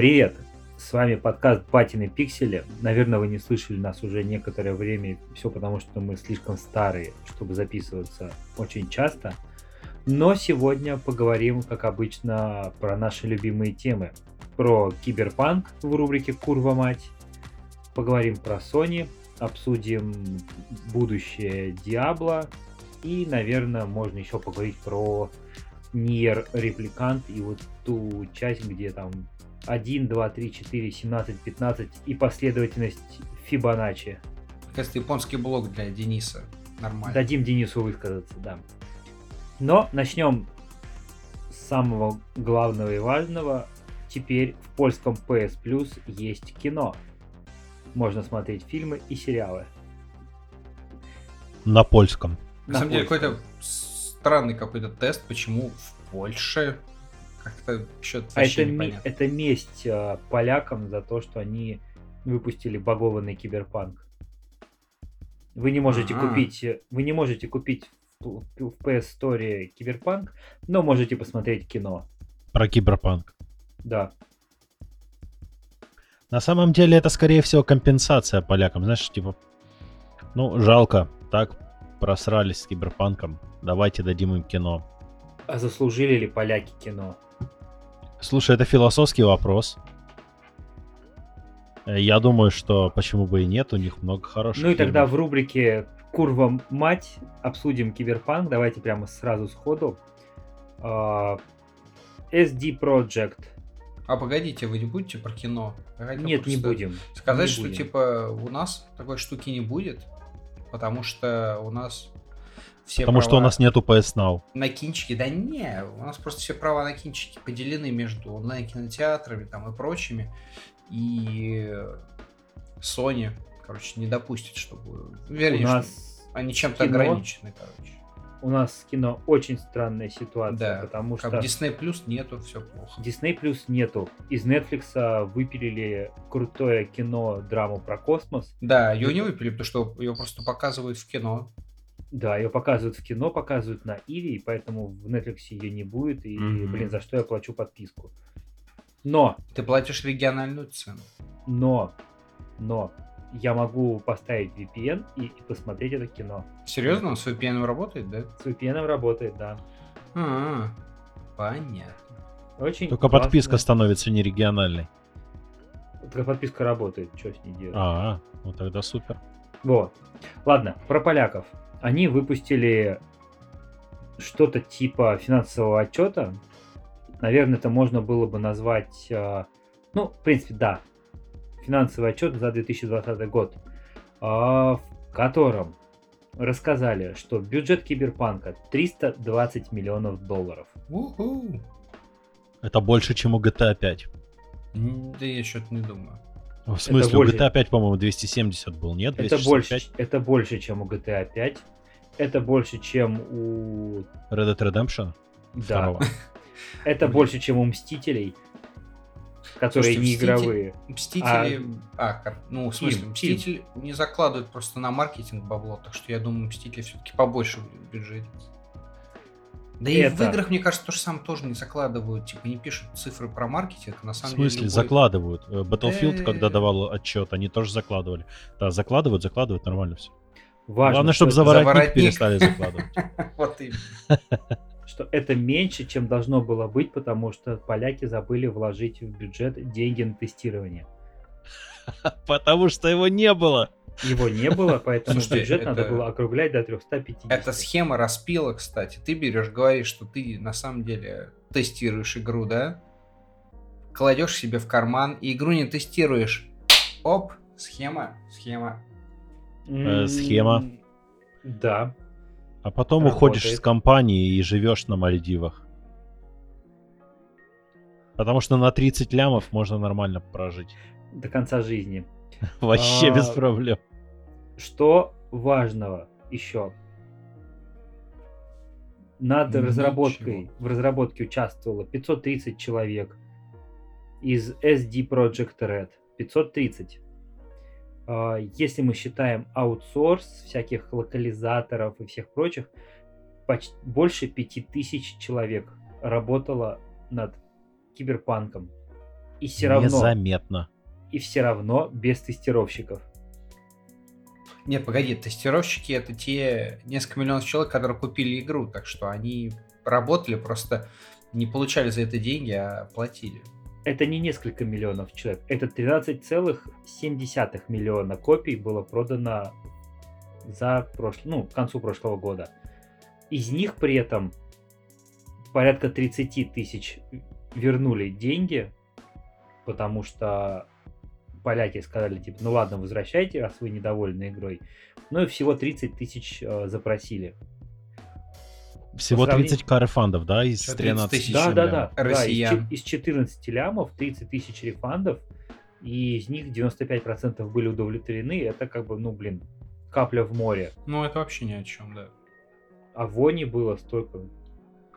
Привет! С вами подкаст Патины Пиксели. Наверное, вы не слышали нас уже некоторое время, все потому, что мы слишком старые, чтобы записываться очень часто. Но сегодня поговорим, как обычно, про наши любимые темы. Про киберпанк в рубрике «Курва мать», поговорим про Sony, обсудим будущее Диабло и, наверное, можно еще поговорить про Nier Replicant и вот ту часть, где там 1, 2, 3, 4, 17, 15 и последовательность Фибоначчи. Кажется, японский блог для Дениса. Нормально. Дадим Денису высказаться, да. Но начнем с самого главного и важного. Теперь в польском PS Plus есть кино. Можно смотреть фильмы и сериалы. На польском. На, На самом деле, какой-то странный какой-то тест, почему в Польше как-то что-то а это, непонятно. это месть э, полякам за то, что они выпустили багованный киберпанк. Вы не можете А-а-а. купить, вы не можете купить в, в PS Store киберпанк, но можете посмотреть кино. Про киберпанк. Да. На самом деле это, скорее всего, компенсация полякам. Знаешь, типа, ну, жалко, так просрались с киберпанком. Давайте дадим им кино. А заслужили ли поляки кино? Слушай, это философский вопрос. Э, я думаю, что почему бы и нет, у них много хороших. Ну и тогда в рубрике Курва мать обсудим киберпанк. Давайте прямо сразу сходу. Uh, а, SD Project. А погодите, вы не будете про кино? Хотя Нет, не будем. Сказать, не что будем. типа у нас такой штуки не будет, потому что у нас все Потому права... что у нас нету PS Now. На кинчики, да не, у нас просто все права на кинчики поделены между онлайн-кинотеатрами там и прочими. И Sony, короче, не допустит, чтобы... Вернее, у нас они чем-то кино... ограничены, короче. У нас кино очень странная ситуация, да, потому как что... Disney Plus нету, все плохо. Disney Plus нету. Из Netflix выпилили крутое кино, драму про космос. Да, ее не выпили, потому что ее просто показывают в кино. Да, ее показывают в кино, показывают на Иви, и поэтому в Netflix ее не будет. И, mm-hmm. блин, за что я плачу подписку? Но... Ты платишь региональную цену. Но, но, я могу поставить VPN и, и посмотреть это кино. Серьезно? Он с VPN работает, да? С VPN работает, да. А, понятно. Очень Только классно. подписка становится не региональной. Только подписка работает, что с ней делать? А, ну тогда супер. Вот. Ладно, про поляков они выпустили что-то типа финансового отчета. Наверное, это можно было бы назвать, э, ну, в принципе, да, финансовый отчет за 2020 год, э, в котором рассказали, что бюджет киберпанка 320 миллионов долларов. У-ху. Это больше, чем у GTA 5. Да я что-то не думаю. В смысле, это больше... у GTA 5, по-моему, 270 был, нет? 265? Это больше, это больше, чем у GTA 5. Это больше, чем у... Red Dead Redemption? Да. Это больше, чем у Мстителей, которые не игровые. Мстители... А, а ну, в смысле, Мститель не закладывают просто на маркетинг бабло, так что я думаю, Мстители все-таки побольше бюджет. Да это... и в играх, мне кажется, то же самое тоже не закладывают, типа не пишут цифры про маркетинг, на самом деле. В смысле, деле, закладывают? Э, Battlefield, когда давал отчет, они тоже закладывали. Да, закладывают, закладывают, нормально все. Важно, Главное, чтобы за воротник, перестали закладывать. Вот именно. Что это меньше, чем должно было быть, потому что поляки забыли вложить в бюджет деньги на тестирование. Потому что его не было. Его не было, поэтому Слушайте, бюджет это... надо было округлять до 350. Это схема распила, кстати. Ты берешь, говоришь, что ты на самом деле тестируешь игру, да? Кладешь себе в карман и игру не тестируешь. Оп, схема, схема. Э, схема. Да. А потом Работает. уходишь из компании и живешь на Мальдивах. Потому что на 30 лямов можно нормально прожить. До конца жизни. Вообще а, без проблем. Что важного еще? Над Ничего. разработкой, в разработке участвовало 530 человек из SD Project Red. 530. А, если мы считаем аутсорс всяких локализаторов и всех прочих, почти больше 5000 человек работало над киберпанком. И все равно... Незаметно. И все равно без тестировщиков. Нет, погоди, тестировщики это те несколько миллионов человек, которые купили игру, так что они работали, просто не получали за это деньги, а платили. Это не несколько миллионов человек, это 13,7 миллиона копий было продано за прошлый, ну, к концу прошлого года. Из них при этом порядка 30 тысяч вернули деньги, потому что поляки сказали, типа, ну ладно, возвращайте, раз вы недовольны игрой. Ну и всего 30 тысяч э, запросили. Всего сравнению... 30 к рефандов, да, из 13 тысяч? Да, да, да. Россиян. Да, из, из 14 лямов 30 тысяч рефандов, и из них 95% были удовлетворены. Это как бы, ну, блин, капля в море. Ну, это вообще ни о чем, да. А вони было столько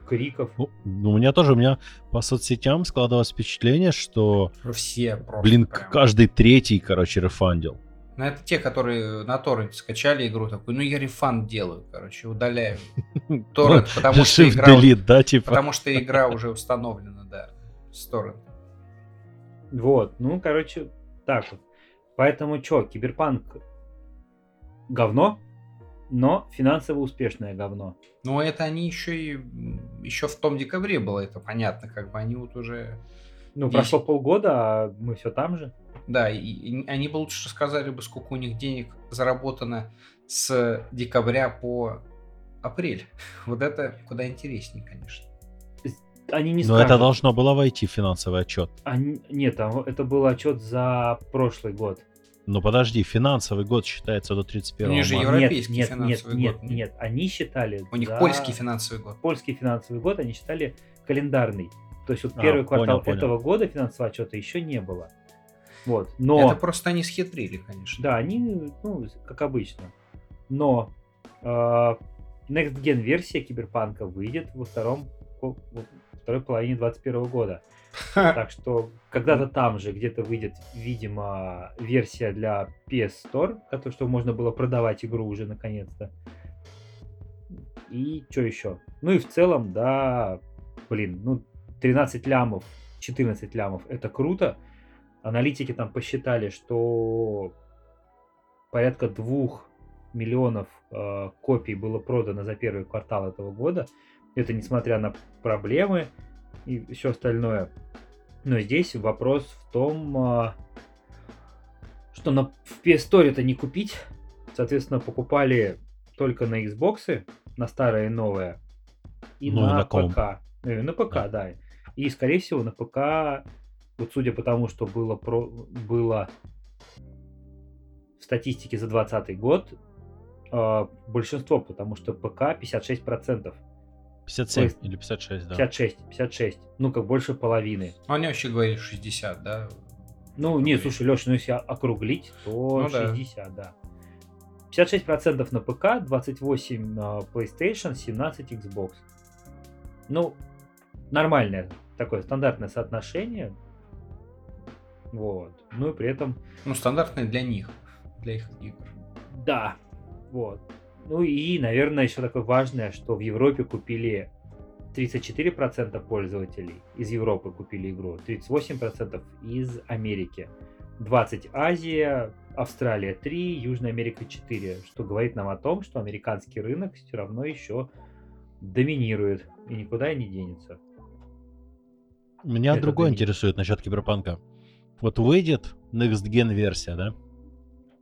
криков. Ну, у меня тоже, у меня по соцсетям складывалось впечатление, что... Все просто. Блин, прям. каждый третий, короче, рефандил. Ну, это те, которые на торренте скачали игру, такой, ну, я рефанд делаю, короче, удаляю торрент, потому что игра... да, типа? Потому что игра уже установлена, да, с торрента. Вот, ну, короче, так вот. Поэтому что, Киберпанк говно, но финансово успешное говно. Ну, это они еще и еще в том декабре было, это понятно, как бы они вот уже. Ну, есть... прошло полгода, а мы все там же. Да, и, и они бы лучше рассказали бы, сколько у них денег заработано с декабря по апрель. Вот это куда интереснее, конечно. Они не Но скажут. это должно было войти в финансовый отчет. Они... Нет, это был отчет за прошлый год. Ну подожди, финансовый год считается до 31 марта. У них же европейский нет, финансовый нет, год. Нет, нет, они считали... У них за... польский финансовый год. Польский финансовый год они считали календарный. То есть вот а, первый квартал понял, этого понял. года финансового отчета еще не было. Вот, но... Это просто они схитрили, конечно. Да, они, ну, как обычно. Но э, Next Gen версия Киберпанка выйдет во втором, во второй половине 2021 года. Так что когда-то там же где-то выйдет, видимо, версия для PS Store, которую что можно было продавать игру уже наконец-то. И что еще? Ну и в целом, да, блин, ну 13 лямов, 14 лямов, это круто. Аналитики там посчитали, что порядка двух миллионов э, копий было продано за первый квартал этого года. Это несмотря на проблемы, и все остальное. Но здесь вопрос в том, а, что на, в PS Store это не купить. Соответственно, покупали только на Xbox, на старое и новое, и ну, на, на ПК. Э, на ПК, да. да. И, скорее всего, на ПК, вот судя по тому, что было, про, было в статистике за 2020 год, э, большинство, потому что ПК 56%. 57 есть, или 56, да. 56, 56. Ну, как больше половины. А они вообще говорили 60, да? Ну, не, слушай, Леша, ну если округлить, то ну, 60, да. да. 56% на ПК, 28 на PlayStation, 17 Xbox. Ну, нормальное такое стандартное соотношение. Вот. Ну и при этом... Ну, стандартное для них, для их игр. Да, вот. Ну и, наверное, еще такое важное, что в Европе купили 34% пользователей из Европы купили игру, 38% из Америки, 20% Азия, Австралия 3, Южная Америка 4, что говорит нам о том, что американский рынок все равно еще доминирует и никуда не денется. Меня Это другое домини... интересует насчет киберпанка. Вот выйдет Next Gen версия, да?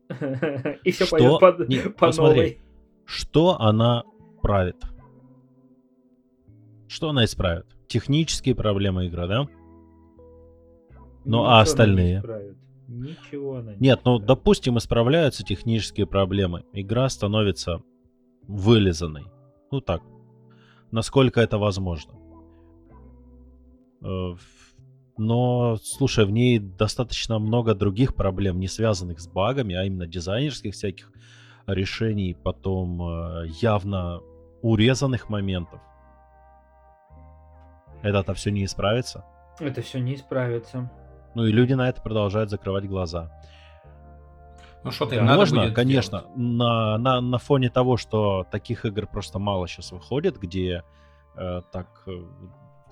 И все пойдет по новой. Что она правит? Что она исправит? Технические проблемы игры, да? Ну, а остальные? Не Ничего она не Нет, ну, допустим, исправляются технические проблемы. Игра становится вылизанной. Ну так. Насколько это возможно. Э, но, слушай, в ней достаточно много других проблем, не связанных с багами, а именно дизайнерских всяких решений, потом э, явно урезанных моментов. Это-то все не исправится. Это все не исправится. Ну и люди на это продолжают закрывать глаза. Ну что ты да, надо Можно, будет конечно, на, на, на фоне того, что таких игр просто мало сейчас выходит, где э, так э,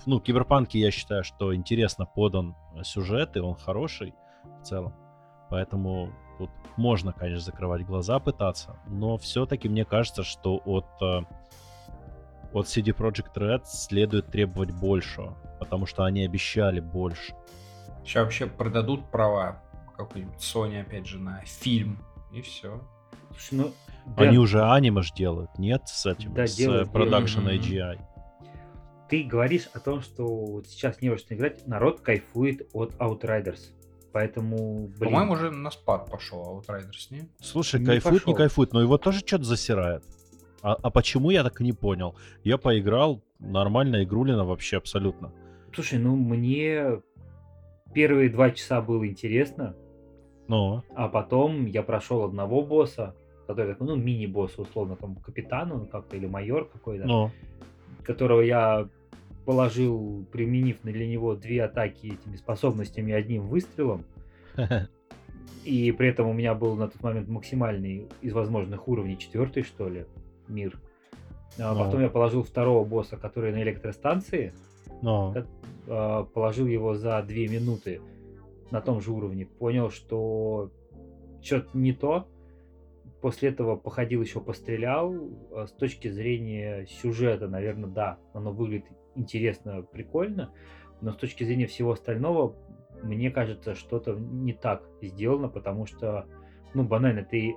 ну, в Киберпанке я считаю, что интересно подан сюжет, и он хороший в целом. Поэтому тут можно, конечно, закрывать глаза, пытаться, но все-таки мне кажется, что от, э, от CD Projekt Red следует требовать большего, потому что они обещали больше. Сейчас вообще продадут права какой-нибудь Sony, опять же, на фильм, и все. Слушай, ну, да. Они уже аниме ж делают, нет, с этим, да, с делают, Production делают. AGI. Ты говоришь о том, что вот сейчас не во что играть, народ кайфует от Outriders. Поэтому, блин. По-моему, уже на спад пошел Outriders, не? Слушай, не кайфует, пошел. не кайфует, но его тоже что-то засирает. А, а почему я так и не понял? Я поиграл, нормально игрулина вообще абсолютно. Слушай, ну мне первые два часа было интересно. Но. А потом я прошел одного босса, который такой, ну, мини-босс, условно, там, капитан он как-то, или майор какой-то. Но. Которого я положил, применив для него две атаки этими способностями одним выстрелом. И при этом у меня был на тот момент максимальный из возможных уровней четвертый, что ли, мир. А Но. потом я положил второго босса, который на электростанции. Но. А, положил его за две минуты на том же уровне. Понял, что что-то не то. После этого походил еще пострелял. А с точки зрения сюжета, наверное, да, оно выглядит интересно, прикольно, но с точки зрения всего остального, мне кажется, что-то не так сделано, потому что, ну, банально, ты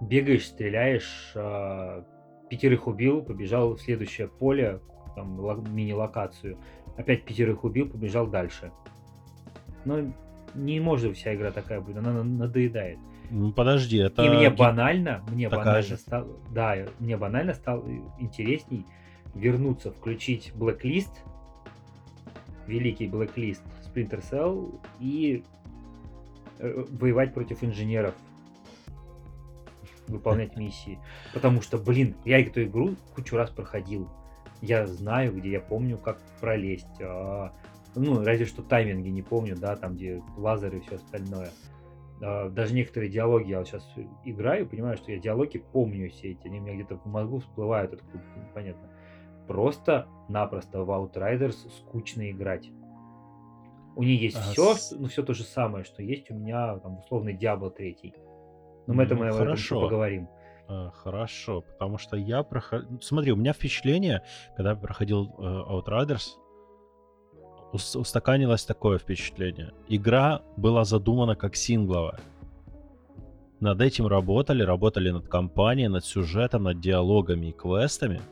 бегаешь, стреляешь, э, пятерых убил, побежал в следующее поле, там, мини-локацию, опять пятерых убил, побежал дальше. Но не может вся игра такая быть, она надоедает. Ну, подожди, это... И мне банально, мне банально стало, да, мне банально стало интересней вернуться, включить Blacklist, великий Blacklist Splinter Cell и э, воевать против инженеров, выполнять миссии. Потому что, блин, я эту игру кучу раз проходил. Я знаю, где я помню, как пролезть. А, ну, разве что тайминги не помню, да, там, где лазеры и все остальное. А, даже некоторые диалоги я вот сейчас играю, понимаю, что я диалоги помню все эти, они у меня где-то в мозгу всплывают, откуда, понятно просто-напросто в Outriders скучно играть. У нее есть а все, с... ну все то же самое, что есть у меня там условный Diablo 3. Но мы это мы хорошо. поговорим. А, хорошо, потому что я проходил... Смотри, у меня впечатление, когда я проходил э, Outriders, устаканилось такое впечатление. Игра была задумана как сингловая. Над этим работали, работали над кампанией, над сюжетом, над диалогами и квестами –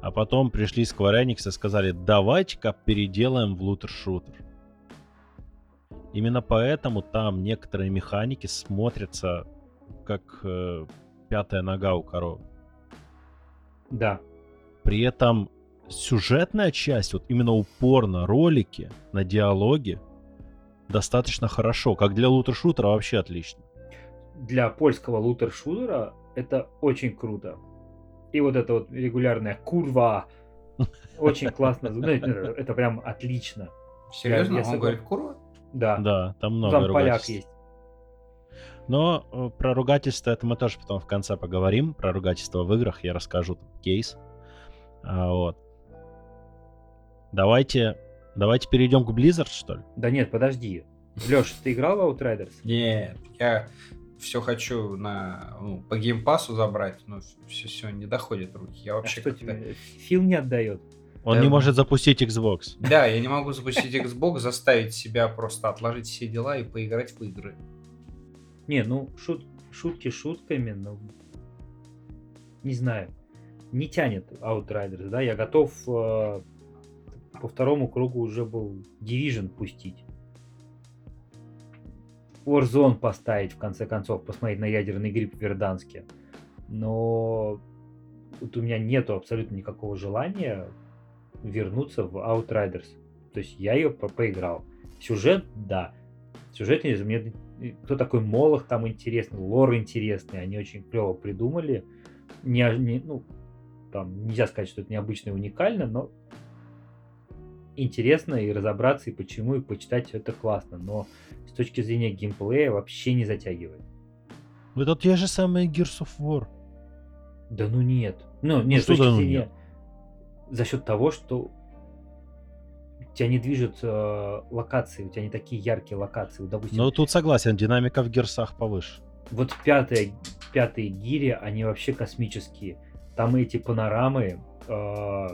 а потом пришли Square Enix и сказали, давайте-ка переделаем в лутер-шутер. Именно поэтому там некоторые механики смотрятся как э, пятая нога у коровы. Да. При этом сюжетная часть, вот именно упор на ролики, на диалоги, достаточно хорошо. Как для лутер-шутера вообще отлично. Для польского лутер-шутера это очень круто. И вот эта вот регулярная курва. Очень классно. Ну, это прям отлично. Серьезно? Я, я Он говорит курва? Да. Да, там много Там поляк есть. Но э, про ругательство это мы тоже потом в конце поговорим. Про ругательство в играх я расскажу кейс. А, вот. Давайте, давайте перейдем к Blizzard, что ли? Да нет, подожди. Леш, ты играл в Outriders? Нет, я все хочу на ну, по геймпасу забрать, но все, все не доходит руки. Я вообще а что тебе Фил не отдает? Он да, не может запустить Xbox. Да, я не могу запустить Xbox, заставить себя просто отложить все дела и поиграть в игры. Не, ну шут, шутки шутками, но не знаю, не тянет Outriders, да, я готов э, по второму кругу уже был Division пустить. Warzone поставить, в конце концов, посмотреть на ядерный гриб в Верданске. Но вот у меня нету абсолютно никакого желания вернуться в Outriders. То есть я ее по поиграл. Сюжет, да. Сюжет, мне кто такой Молох там интересный, лор интересный, они очень клево придумали. Не, не, ну, там нельзя сказать, что это необычно и уникально, но интересно и разобраться, и почему, и почитать это классно. Но точки зрения геймплея вообще не затягивает. Это те же самые Gears of War. Да ну нет. Ну, нет, ну, с точки да, ну зрения... Нет? За счет того, что тебя не движут э, локации, у тебя не такие яркие локации. Вот, Допустим, Ну, тут согласен, динамика в герсах повыше. вот пятые, пятые гири, они вообще космические. Там эти панорамы, э,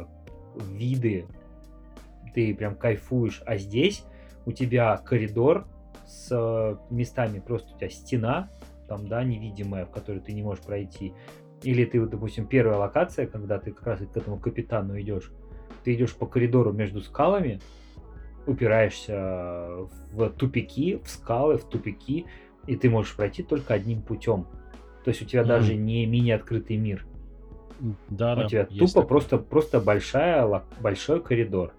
виды, ты прям кайфуешь. А здесь у тебя коридор с э, местами, просто у тебя стена, там, да, невидимая, в которую ты не можешь пройти. Или ты, вот, допустим, первая локация, когда ты как раз к этому капитану идешь, ты идешь по коридору между скалами, упираешься в тупики, в скалы, в тупики, и ты можешь пройти только одним путем. То есть у тебя Мгм. даже не мини-открытый мир. Да, у да. тебя тупо такое. просто, просто большая, большой коридор.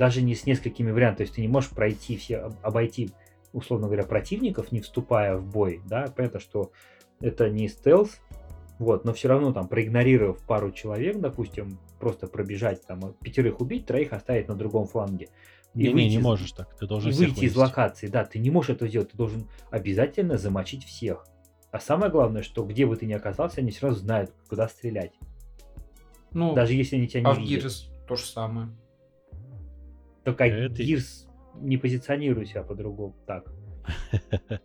Даже не с несколькими вариантами. То есть ты не можешь пройти все, об- обойти, условно говоря, противников, не вступая в бой. Да, понятно, что это не стелс, вот, но все равно там, проигнорировав пару человек, допустим, просто пробежать, там, пятерых убить, троих оставить на другом фланге. И Не, не, выйти не из- можешь так. Ты должен и всех выйти из локации. Да, ты не можешь этого сделать. Ты должен обязательно замочить всех. А самое главное, что где бы ты ни оказался, они сразу знают, куда стрелять. Ну, Даже если они тебя а не в видят. Gears то же самое. Только Это- Gears не позиционирует себя по-другому так.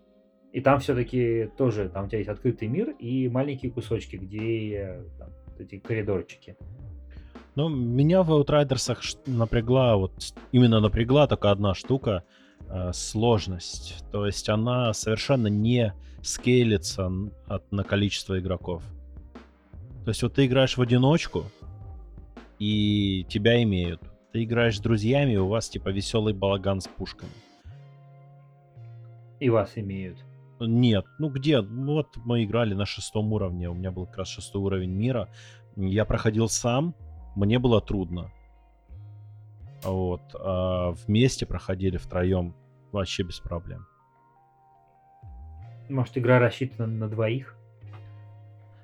И там все-таки тоже, там у тебя есть открытый мир и маленькие кусочки, где э, там, эти коридорчики. Ну, меня в Outriders напрягла, вот именно напрягла только одна штука э, сложность. То есть она совершенно не скейлится от, на количество игроков. То есть вот ты играешь в одиночку, и тебя имеют. Ты играешь с друзьями, и у вас типа веселый балаган с пушками. И вас имеют. Нет, ну где? Ну Вот мы играли на шестом уровне, у меня был как раз шестой уровень мира. Я проходил сам, мне было трудно. Вот. А вместе проходили втроем вообще без проблем. Может, игра рассчитана на двоих?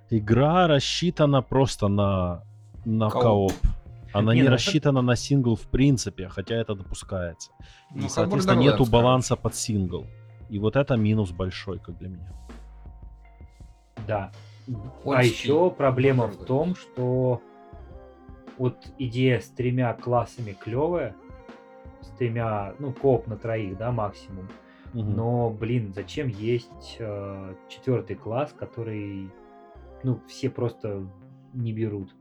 Игра рассчитана просто на, на co-op. co-op. Она Не, не ну, рассчитана на сингл в принципе, хотя это допускается. И, Ну, соответственно, нету баланса под сингл. И вот это минус большой, как для меня. Да. Он а еще проблема в том, что вот идея с тремя классами клевая, с тремя, ну, коп на троих, да, максимум. Мгм. Но, блин, зачем есть э, четвертый класс, который, ну, все просто не берут.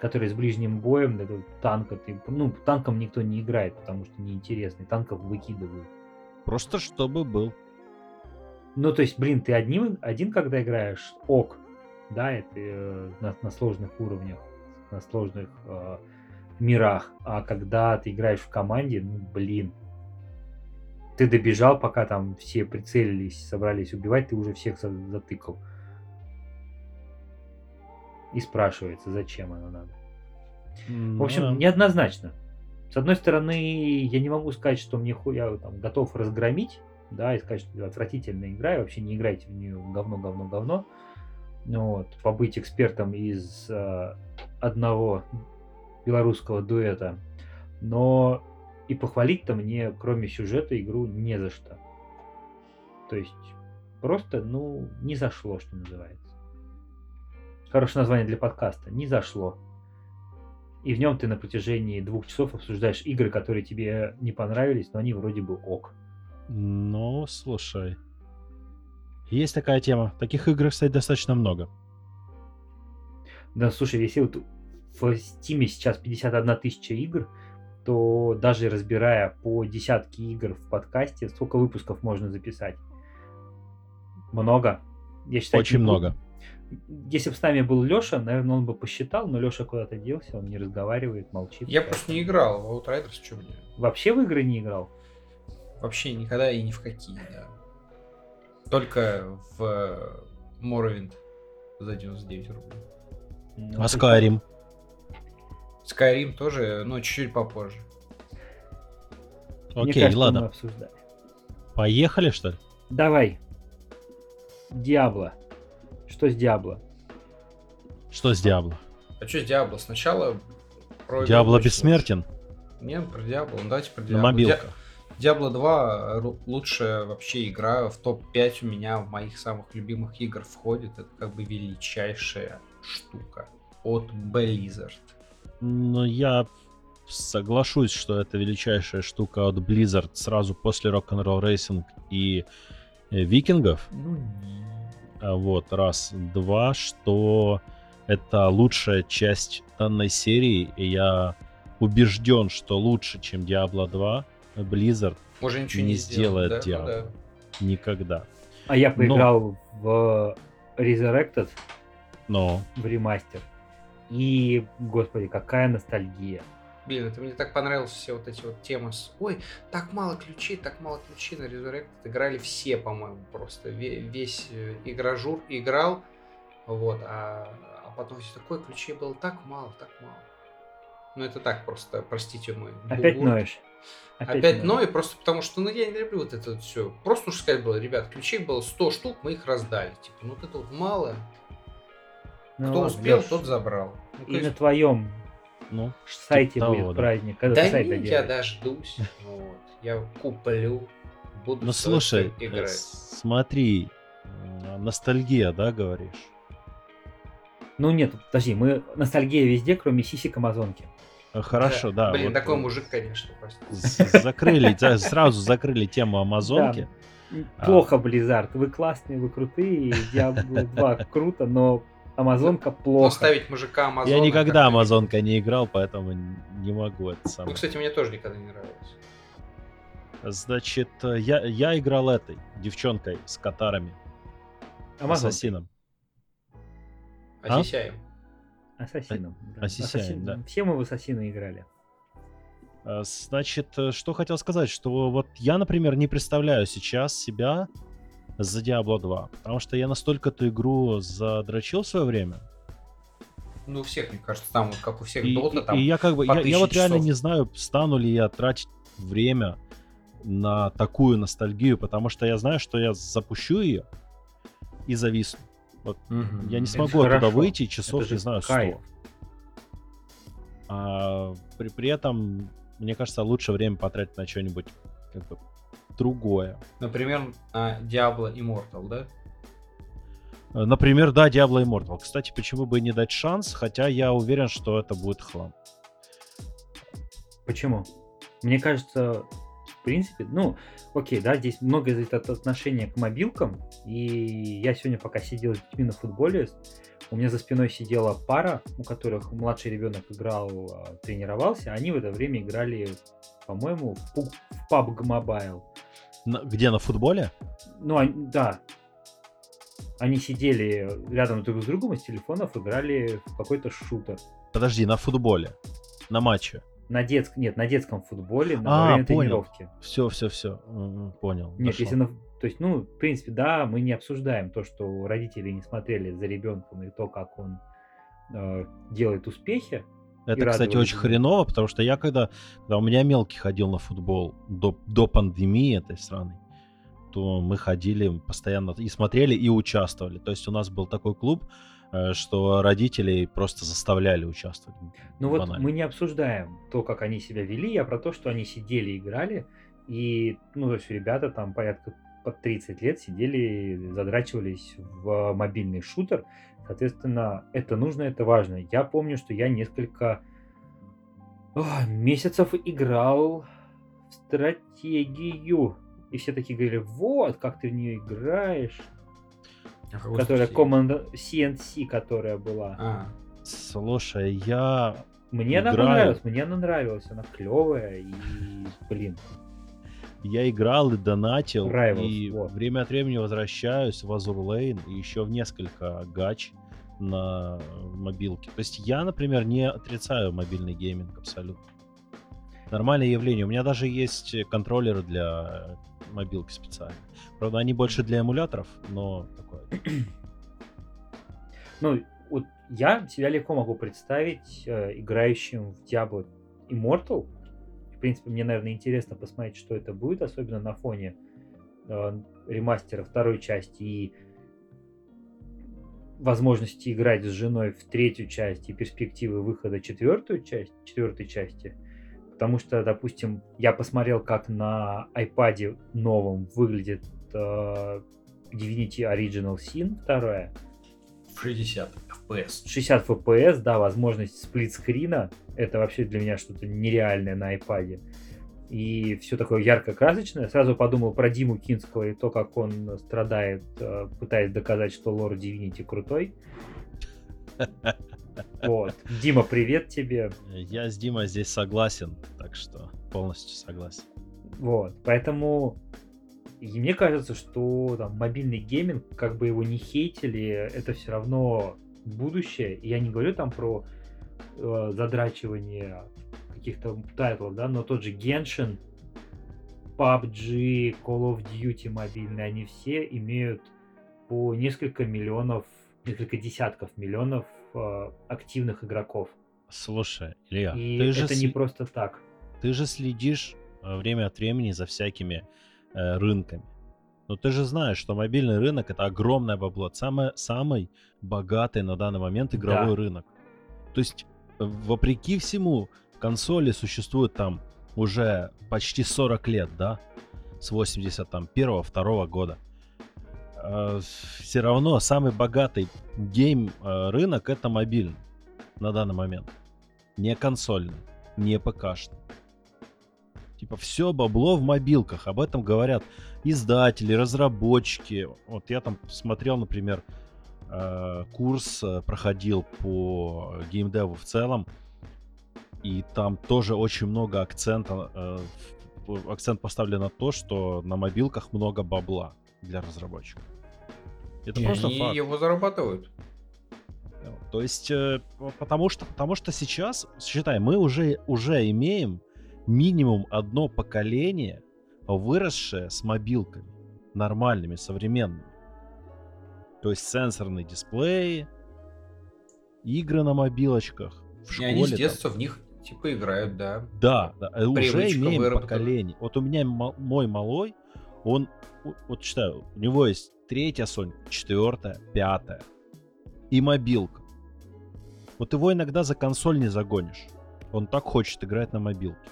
Который с ближним боем, это танка, ты, ну, танком никто не играет, потому что неинтересный, танков выкидывают. Просто чтобы был. Ну, то есть, блин, ты одним, один, когда играешь, ок, да, это э, на, на сложных уровнях, на сложных э, мирах, а когда ты играешь в команде, ну, блин, ты добежал, пока там все прицелились, собрались убивать, ты уже всех за- затыкал. И спрашивается, зачем оно надо. В общем, Ну неоднозначно. С одной стороны, я не могу сказать, что мне ху- я там готов разгромить, да, и сказать, что это отвратительная игра, и вообще не играйте в нее говно, говно, говно. Ну вот, побыть экспертом из э, одного белорусского дуэта. Но и похвалить-то мне, кроме сюжета, игру не за что. То есть, просто, ну, не зашло, что называется. Хорошее название для подкаста. Не зашло. И в нем ты на протяжении двух часов обсуждаешь игры, которые тебе не понравились, но они вроде бы ок. Ну, слушай. Есть такая тема. Таких игр, кстати, достаточно много. Да, слушай, если вот в Steam сейчас 51 тысяча игр, то даже разбирая по десятке игр в подкасте, сколько выпусков можно записать? Много. Я считаю, Очень не много. Если бы с нами был Леша, наверное, он бы посчитал, но Леша куда-то делся, он не разговаривает, молчит. Я просто не играл в Outriders, что мне. Вообще в игры не играл? Вообще никогда и ни в какие, да. Только в э, Morrowind за 99 рублей. Ну, А Skyrim? Skyrim тоже, но чуть-чуть попозже. Мне Окей, кажется, ладно. Поехали, что ли? Давай. Диабло. Что с Диабло? Что с Диабло? А что с Диабло? Сначала про Диабло бессмертен Нет, про Диабло. Ну, давайте про на Диабло. мобилках. Диабло 2 ру- лучшая вообще игра в топ-5 у меня в моих самых любимых игр входит. Это как бы величайшая штука от Blizzard. Ну, я соглашусь, что это величайшая штука от Blizzard сразу после Rock'n'Roll Racing и э, Викингов. Ну, Вот, раз. Два, что это лучшая часть данной серии, и я убежден, что лучше, чем Diablo 2, Blizzard Уже ничего не не, сделает да? Ну Diablo. да. никогда. А я Но- поиграл в Resurrected, Но в ремастер. И, господи, какая ностальгия. Блин, это мне так понравилось все вот эти вот темы с... Ой, так мало ключей, так мало ключей на Resurrected. Играли все, по-моему, просто. Ве- Весь э, игражур играл, вот, а, а потом все такое, ключей было так мало, так мало. Ну, это так просто, простите мой Опять бугур. ноешь. Опять, ною, просто потому что, ну, я не люблю вот это вот все. Просто уж сказать было, ребят, ключей было 100 штук, мы их раздали. Типа, ну, вот это вот мало. Ну Кто ладно, успел, Лёш, тот забрал. Ну, И то на есть- твоем ну, сайте Типа того, будет да. праздник. Когда Да ты сайт не, я дождусь. Вот. Я куплю. Буду ну слушай, э, играть. смотри, м, ностальгия, да, говоришь? Ну нет, подожди, мы ностальгия везде, кроме сисек Амазонки. Э, Хорошо, да. Блин, вот, такой э, мужик, конечно, просто. Закрыли, да, сразу закрыли тему Амазонки. А. Плохо, Blizzard. Вы классные, вы крутые, Diablo 2 круто, но Амазонка Но плохо. ставить мужика Амазона... Я никогда Амазонка не играл, поэтому не могу это Ну, самое. кстати, мне тоже никогда не нравилось. Значит, э, я, я играл этой девчонкой с катарами, Амазонка. ассасином. А? Осисяем. Ассасином. да. Ассасин- да. Все мы в Ассасина играли. Э, Значит, э, что хотел сказать, что вот я, например, не представляю сейчас себя за Diablo 2, потому что я настолько эту игру задрочил в свое время, Ну, у всех, мне кажется, там вот как у всех и, и- там... и я как бы, я, я вот реально часов. не знаю, стану ли я тратить время на такую ностальгию, потому что я знаю, что я запущу ее и зависну. Мгм. Я не Это смогу оттуда хорошо. выйти часов, Это не знаю, 100. кайф. А при, при этом, мне кажется, лучше время потратить на что-нибудь как бы другое. Например, на Diablo Immortal, да? Э, Например, да, Diablo Immortal. Кстати, почему бы и не дать шанс, хотя я уверен, что это будет хлам. Почему? Мне кажется, в принципе, ну, окей, да, здесь много зависит от отношения к мобилкам. И я сегодня, пока сидел с детьми на футболе, у меня за спиной сидела пара, у которых младший ребенок играл, а, тренировался. Они в это время играли, по-моему, в PUBG Mobile. На- где, на футболе? Ну, они- да. Они сидели рядом друг с другом и с телефонов играли в какой-то шутер. Подожди, на футболе. На матче. На детском, нет, на детском футболе, на А, время понял. тренировки. Все, все, все. Понял. Нет, дошло. если на... То есть, ну, в принципе, да, мы не обсуждаем то, что родители не смотрели за ребенком и то, как он э, делает успехи. Это, и кстати, очень хреново, потому что я когда, когда у меня мелкий ходил на футбол до, до пандемии этой страны, то мы ходили постоянно и смотрели, и участвовали. То есть у нас был такой клуб, э, что родителей просто заставляли участвовать. Ну вот мы не обсуждаем то, как они себя вели, а про то, что они сидели, играли, и, ну, то есть ребята там порядка под 30 лет сидели, задрачивались в мобильный шутер. Соответственно, это нужно, это важно. Я помню, что я несколько а, месяцев играл в стратегию. И все такие говорили, вот, как ты в нее играешь. Которая команда CNC, которая была. А, Слушай, я... Мне она Играю. понравилась, мне она нравилась, она клевая и, блин, Я играл и донатил, Rivals, и вот. время от времени возвращаюсь в Azur Lane и еще в несколько гач на мобилке. То есть я, например, не отрицаю мобильный гейминг абсолютно. Нормальное явление. У меня даже есть контроллеры для мобилки специальные. Правда, они больше для эмуляторов, но такое. ну, вот я себя легко могу представить э, играющим в Diablo Immortal. В принципе, мне, наверное, интересно посмотреть, что это будет, особенно на фоне э, ремастера второй части и возможности играть с женой в третью часть и перспективы выхода четвертую часть, четвертой части. Потому что, допустим, я посмотрел, как на iPad новом выглядит э, Divinity Original Sin 2. В 60 FPS. 60 FPS, да, возможность сплитскрина. Это вообще для меня что-то нереальное на iPad. И все такое ярко-красочное. Сразу подумал про Диму Кинского и то, как он страдает, э, пытаясь доказать, что лор Дивинити крутой. Вот. Дима, привет тебе. Я с Димой здесь согласен, так что полностью согласен. Вот, поэтому и мне кажется, что там мобильный гейминг, как бы его не хейтили, это все равно будущее. И я не говорю там про э, задрачивание каких-то тайтлов, да, но тот же Genshin, PUBG, Call of Duty мобильные, они все имеют по несколько миллионов, несколько десятков миллионов э, активных игроков. Слушай, Илья, и ты же это не просто так. Ты же следишь э, время от времени за всякими э, рынками. Но ты же знаешь, что мобильный рынок это огромное бабло, самый, самый богатый на данный момент игровой да. рынок. То есть, э, вопреки всему, консоли существуют там уже почти 40 лет, да, с 81-2 года. Э, Все равно самый богатый гейм э, рынок это мобильный на данный момент. Не консольный, не ПКшный. Типа все бабло в мобилках. Об этом говорят издатели, разработчики. Вот я там смотрел, например, э, курс проходил по геймдеву в целом. И там тоже очень много акцента, э, акцент поставлен на то, что на мобилках много бабла для разработчиков. Это и просто они факт. его зарабатывают. То есть, потому что, потому что сейчас, считай, мы уже, уже имеем минимум одно поколение, выросшее с мобилками, нормальными, современными. То есть сенсорные дисплеи, игры на мобилочках. В школе, И они с детства там. в них типа играют, да. Да, да. Э, Привычка уже имеем выработана. поколение. Вот у меня мой малой, он, вот читаю, у него есть третья Sony, четвертая, пятая и мобилка. Вот его иногда за консоль не загонишь. Он так хочет играть на мобилке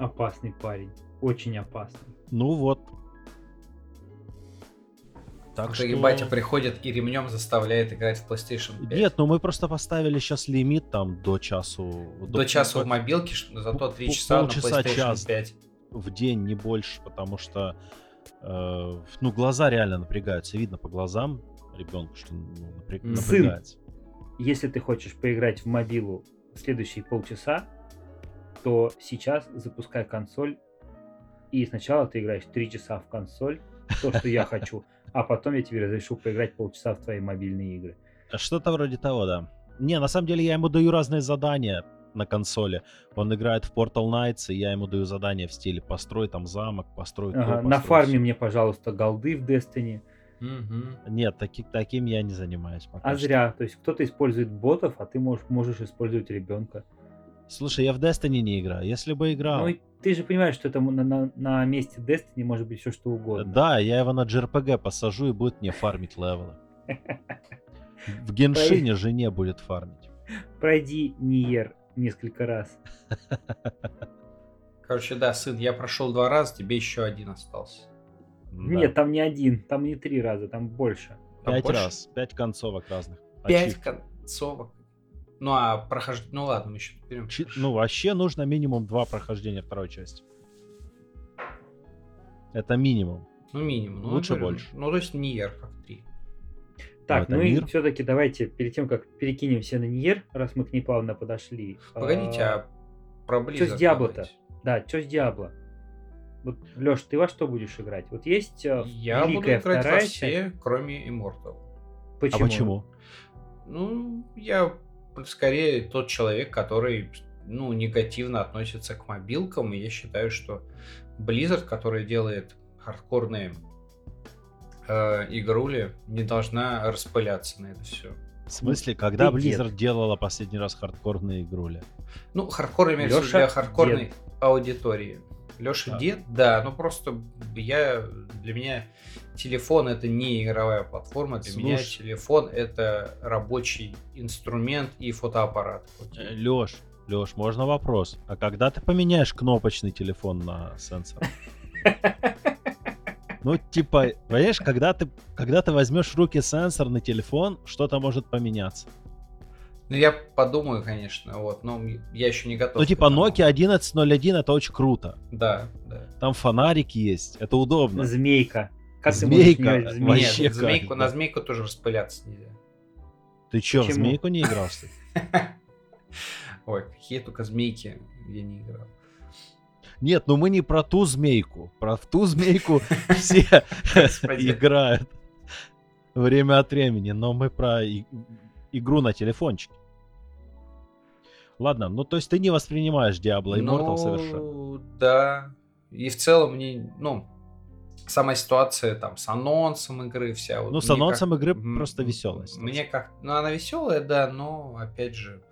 опасный парень. Очень опасный. Ну вот. Так что... батя приходит и ремнем заставляет играть в PlayStation 5. Нет, ну мы просто поставили сейчас лимит там до часу. До, до часу в мобилке, зато 3 часа полчаса, на PlayStation час 5. В день, не больше, потому что э, ну, глаза реально напрягаются. Видно по глазам ребенка, что ну, напряг... Сын, напрягается. Если ты хочешь поиграть в мобилу следующие полчаса, то сейчас запускай консоль, и сначала ты играешь 3 часа в консоль, то, что я хочу, а потом я тебе разрешу поиграть полчаса в твои мобильные игры. Что-то вроде того, да. Не, на самом деле я ему даю разные задания на консоли. Он играет в Portal Knights, и я ему даю задания в стиле построй там замок, построй ага, то, На фарме мне, пожалуйста, голды в Destiny. Угу. Нет, таки, таким я не занимаюсь. Пока а что. зря. То есть кто-то использует ботов, а ты можешь, можешь использовать ребенка. Слушай, я в Destiny не играю. Если бы играл... Ну, ты же понимаешь, что это на, на, на месте Destiny может быть все что угодно. Да, я его на JRPG посажу и будет мне фармить левелы. В Геншине же не будет фармить. Пройди Ниер несколько раз. Короче, да, сын, я прошел два раза, тебе еще один остался. Нет, там не один, там не три раза, там больше. Пять раз, пять концовок разных. Пять концовок. Ну, а прохождение... Ну, ладно, мы еще берем. Чи... Ну, вообще нужно минимум два прохождения второй части. Это минимум. Ну, минимум. Ну, Лучше говорю, больше. Ну, то есть Ниер как три. Так, ну, и все-таки давайте, перед тем, как перекинемся на Ниер, раз мы к ней плавно подошли. Погодите, а, а про Blizzard Что с Диабло-то? Да, что с Диабло? Вот, Леш, ты во что будешь играть? Вот есть э, Я буду играть во все, кроме Immortal. Почему? А почему? Ну, я скорее тот человек, который ну, негативно относится к мобилкам, и я считаю, что Blizzard, который делает хардкорные э, игрули, не должна распыляться на это все. В смысле, когда Ты Blizzard дед. делала последний раз хардкорные игрули? Ну, хардкор имеется для хардкорной дед. аудитории. Леша а. дед, да, ну просто я для меня телефон это не игровая платформа, для Слушай. меня телефон это рабочий инструмент и фотоаппарат. Леш, Леш, можно вопрос? А когда ты поменяешь кнопочный телефон на сенсор? Ну, типа, понимаешь, когда ты, когда ты возьмешь в руки сенсор на телефон, что-то может поменяться. Ну, я подумаю, конечно, вот, но я еще не готов. Ну, типа, Nokia 1101 это очень круто. Да, да. Там фонарики есть, это удобно. Змейка. Как змейка, ты вообще Нет, змейку, на змейку тоже распыляться нельзя. Ты чё, Почему? в змейку не играл, Ой, какие только змейки я не играл. Нет, ну мы не про ту змейку. Про ту змейку все играют время от времени, но мы про игру на телефончике. Ладно, ну то есть ты не воспринимаешь Diablo Immortal ну, совершенно? да. И в целом мне, ну, сама ситуация там с анонсом игры вся. Вот ну, с анонсом как... игры просто веселость. Мне как, ну она веселая, да, но опять же,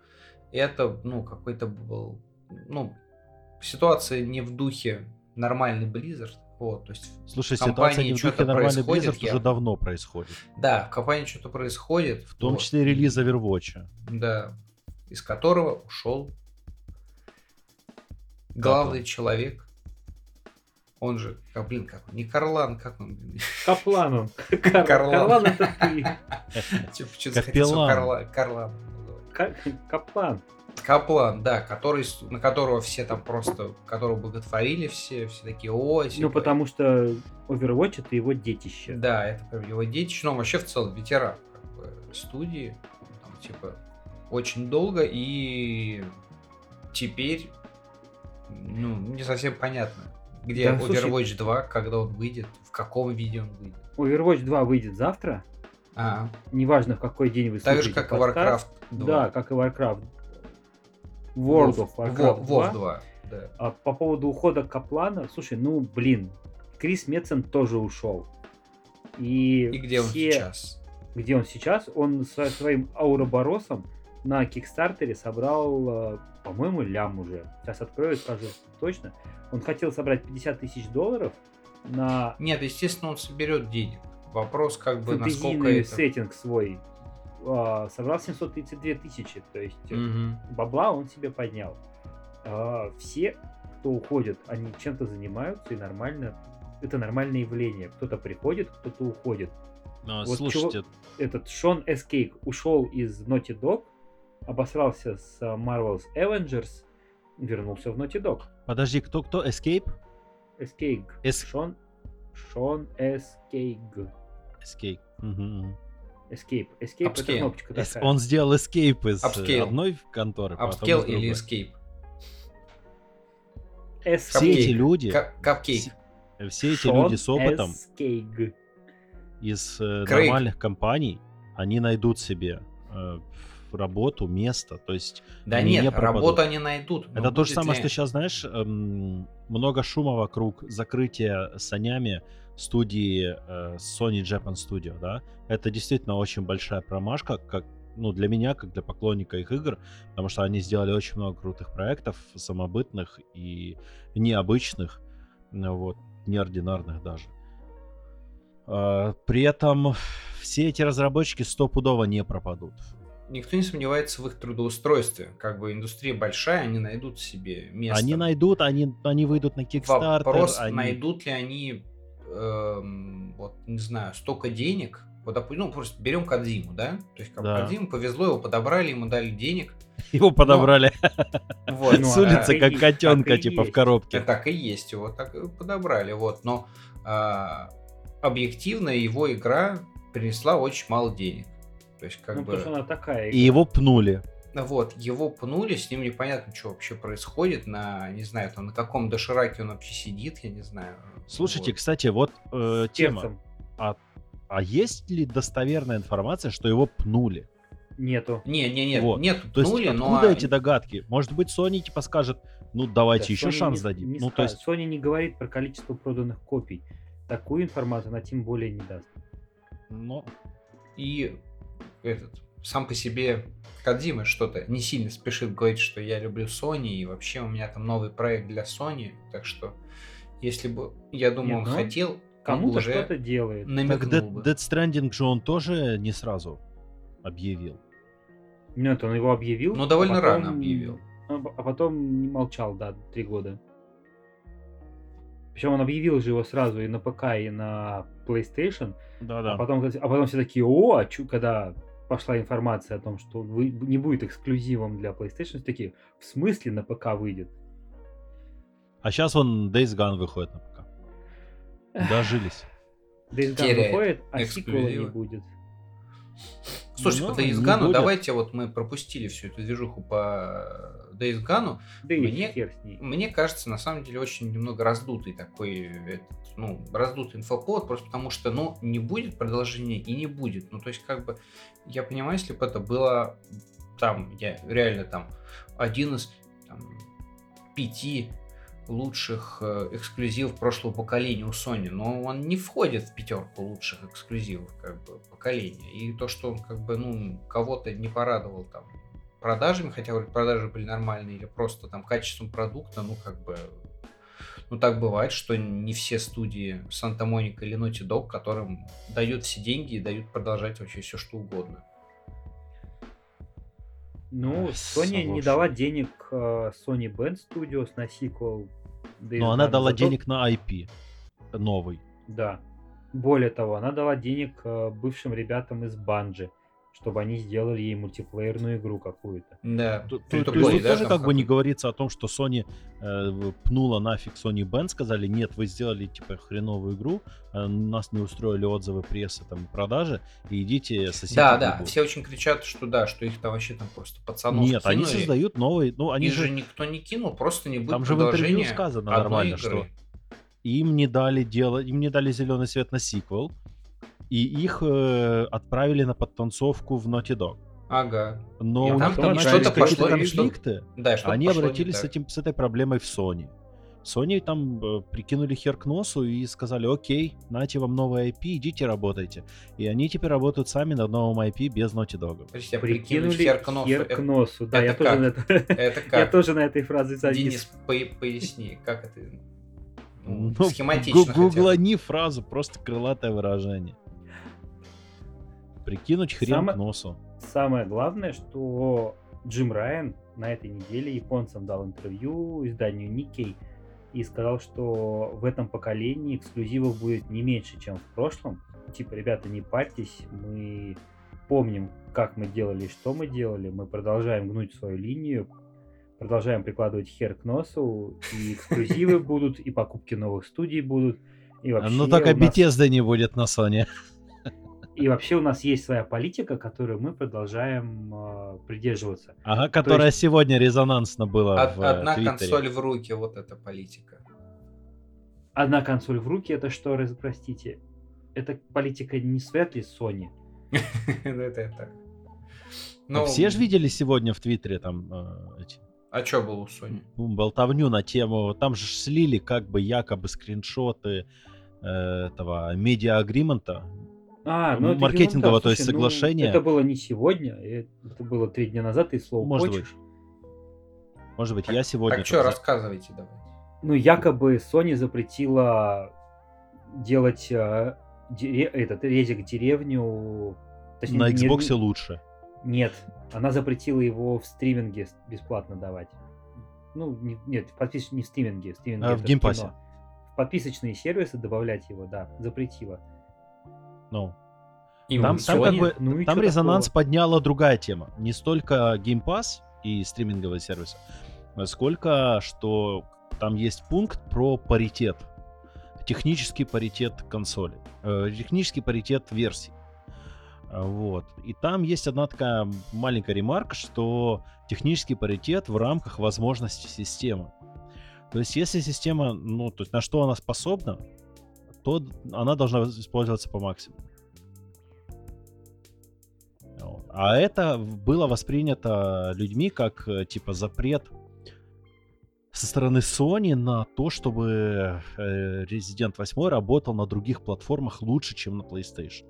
это, ну, какой-то был, ну, ситуация не в духе нормальный Blizzard. Вот, то есть Слушай, ситуация не в духе нормальный Blizzard я... уже давно происходит. Да, в компании что-то происходит. В том вот. числе релиз Overwatch. Да, из которого ушел главный человек, он же, как, блин, как он, не Карлан, как он? Каплан он. Карлан это ты. Что-то захотел Карлан. Каплан. Каплан, да, который, на которого все там просто, которого боготворили все, все такие, о. Ну, потому что Overwatch это его детище. Да, это прям его детище, но вообще в целом ветеран как бы, студии, там, типа, очень долго, и теперь, ну, не совсем понятно, где да, Overwatch слушай, 2, когда он выйдет, в каком виде он выйдет. Overwatch 2 выйдет завтра, а. Неважно, в какой день вы Так же, как подкаст. и Warcraft 2. Да, как и Warcraft. World of Warcraft 2. 2 да. А по поводу ухода Каплана, слушай, ну, блин, Крис Метсон тоже ушел. И, и где все... он сейчас? Где он сейчас? Он со своим Ауроборосом на Кикстартере собрал, э, по-моему, лям уже. Сейчас открою, скажу точно. Он хотел собрать 50 тысяч долларов на... Нет, естественно, он соберет денег. Вопрос как бы насколько это... сеттинг свой а, собрал 732 тысячи, то есть угу. бабла он себе поднял. А, все, кто уходит, они чем-то занимаются и нормально, это нормальное явление. Кто-то приходит, кто-то уходит. А, вот слушайте, чего, этот Шон Эскейк ушел из Naughty Dog, обосрался с Marvel's Avengers, вернулся в Naughty Dog. Подожди, кто кто? Escape? Escape. Es... Шон Шон Escape. Escape. Угу. Escape. Escape Upscale. это кнопочка такая. Он сделал escape из Upscale. одной конторы. Upscale или escape? Все эти люди... Капкейк. Все эти люди с опытом Escape. из э, нормальных компаний, они найдут себе э, работу, место, то есть да нет, не работу они найдут. Это то же самое, ли... что сейчас знаешь, эм, много шума вокруг закрытия санями студии э, Sony Japan Studio, да, это действительно очень большая промашка, как ну, для меня, как для поклонника их игр, потому что они сделали очень много крутых проектов, самобытных и необычных, ну вот, неординарных даже. Э, при этом все эти разработчики стопудово не пропадут. Никто не сомневается в их трудоустройстве. Как бы индустрия большая, они найдут себе место. Они найдут, они, они выйдут на Kickstarter. Вопрос, они... найдут ли они эм, вот, не знаю, столько денег, вот, ну, просто берем Кадзиму, да? То есть, как да. Кадзиму повезло, его подобрали, ему дали денег. Его подобрали. Но, вот, С улицы, а, как котенка, типа в коробке. Так и есть, его так и подобрали, вот. Но а, объективно его игра принесла очень мало денег. То есть, как ну, бы... она такая. Игра. И его пнули. Вот, его пнули, с ним непонятно, что вообще происходит, на, не знаю, там, на каком дошираке он вообще сидит, я не знаю. Слушайте, вот. кстати, вот э, тема. А, а есть ли достоверная информация, что его пнули? Нету. Не, не, нет, вот. нет, то пнули, есть, откуда но... эти догадки? Может быть, Sony типа скажет, ну давайте да, еще Sony шанс не, дадим. Не ну, то есть... Sony не говорит про количество проданных копий. Такую информацию она тем более не даст. Но и этот сам по себе Кадзима что-то не сильно спешит говорить, что я люблю Sony, и вообще у меня там новый проект для Sony, так что если бы, я думаю, Нет, он ну, хотел, кому-то что-то делает. Так Dead. Dead Stranding же он тоже не сразу объявил. Нет, он его объявил. Ну, довольно а потом... рано объявил. А, а потом не молчал, да, три года. Причем он объявил же его сразу и на ПК, и на PlayStation. Да-да. А потом, а потом все такие, о, а чё, когда пошла информация о том, что вы, не будет эксклюзивом для PlayStation, такие, в смысле на ПК выйдет? А сейчас он Days Gone выходит на ПК. Дожились. Days Gone выходит, а сиквела не будет. Слушайте, Ну, по Days Gone, давайте вот мы пропустили всю эту движуху по Days Gone. Да Мне-. Мне кажется, на самом деле, очень немного раздутый такой, этот, ну, раздутый инфоповод, просто потому что, ну, не будет продолжения и не будет. Ну, то есть, как бы, я понимаю, если бы это было там, я реально там один из там, пяти лучших э, эксклюзивов прошлого поколения у Sony, но он не входит в пятерку лучших эксклюзивов как бы поколения. И то, что он как бы, ну, кого-то не порадовал там продажами, хотя вроде продажи были нормальные, или просто там качеством продукта, ну, как бы, ну, так бывает, что не все студии Санта-Моника или Naughty Dog, которым дают все деньги и дают продолжать вообще все что угодно. Ну, Sony не согласен. дала денег э, Sony Band Studios на сиквел. Days Но она дала зато- денег на IP новый. Да. Более того, она дала денег э, бывшим ребятам из Банжи, чтобы они сделали ей мультиплеерную игру какую-то. Да. То, то- Free to то есть тут да, тоже там как бы не говорится о том, что Sony э, пнула нафиг Sony Band, сказали, нет, вы сделали типа хреновую игру, э, нас не устроили отзывы прессы, там, продажи, и идите сосите Да, да, губу». все очень кричат, что да, что их там вообще там просто пацанов Нет, они кинули. создают новый, ну они же, же никто не кинул, просто не будет там же в интервью сказано нормально, игры. что им не дали делать, им не дали зеленый свет на сиквел, и их э, отправили на подтанцовку в Naughty Dog. Ага. Но И у там них там что-то пошло, и что- конфликты. Да, что Они пошло обратились с, этим, с этой проблемой в Sony. Sony там э, прикинули хер к носу и сказали, окей, нате вам новый IP, идите работайте. И они теперь работают сами над новым IP без Naughty Dog. Подожди, а Прикинули прикинули хер к носу. хер к Это- носу. Да, это я тоже, как? на это- Это я как? тоже на этой фразе завис. Денис, по- поясни, как это ну, Ну, схематично гуглани фразу, просто крылатое выражение. Прикинуть хрен Само- к носу. Самое главное, что Джим Райан на этой неделе японцам дал интервью изданию Nikkei и сказал, что в этом поколении эксклюзивов будет не меньше, чем в прошлом. Типа, ребята, не парьтесь, мы помним, как мы делали и что мы делали, мы продолжаем гнуть свою линию, продолжаем прикладывать хер к носу, и эксклюзивы будут, и покупки новых студий будут, и вообще Ну только у нас- Bethesda не будет на Sony. И вообще у нас есть своя политика, которую мы продолжаем э, придерживаться. Ага, которая есть- сегодня резонансно была Од- в э, Одна Твиттере. консоль в руки, вот эта политика. Одна консоль в руки, это что, раз- простите? Это политика не свят ли Sony? Ну, это я так. Ну, Все же видели сегодня в Твиттере там э, эти, А что было у Sony? болтовню на тему, там же слили как бы якобы скриншоты э, этого медиа-агримента. А, Ну, это маркетинговое, ерунда. то есть Слушай, ну, соглашение. это было не сегодня, это было три дня назад, и слово Может хочешь. Может быть, я сегодня... Так что, рассказывайте давай. Ну, якобы Sony запретила делать э, дере- этот резик деревню. точнее, На не- Xbox лучше. Нет, она запретила его в стриминге бесплатно давать. Ну, не- нет, в подпис- не в стриминге, в стриминге А, в Game Pass е. кино. В подписочные сервисы добавлять его, да, запретила. Ну, И Там- там как бы- ну и Там резонанс такого? подняла другая тема. Не столько Game Pass и стриминговый сервис, а сколько, что там есть пункт про паритет. Технический паритет консоли. э, технический паритет версий. А, Вот. И там есть одна такая маленькая ремарка, что технический паритет в рамках возможностей системы. То есть, если система, ну, то есть на что она способна, то она должна использоваться по максимуму. А это было воспринято людьми как э, типа запрет со стороны Sony на то, чтобы э, Resident 8 работал на других платформах лучше, чем на PlayStation.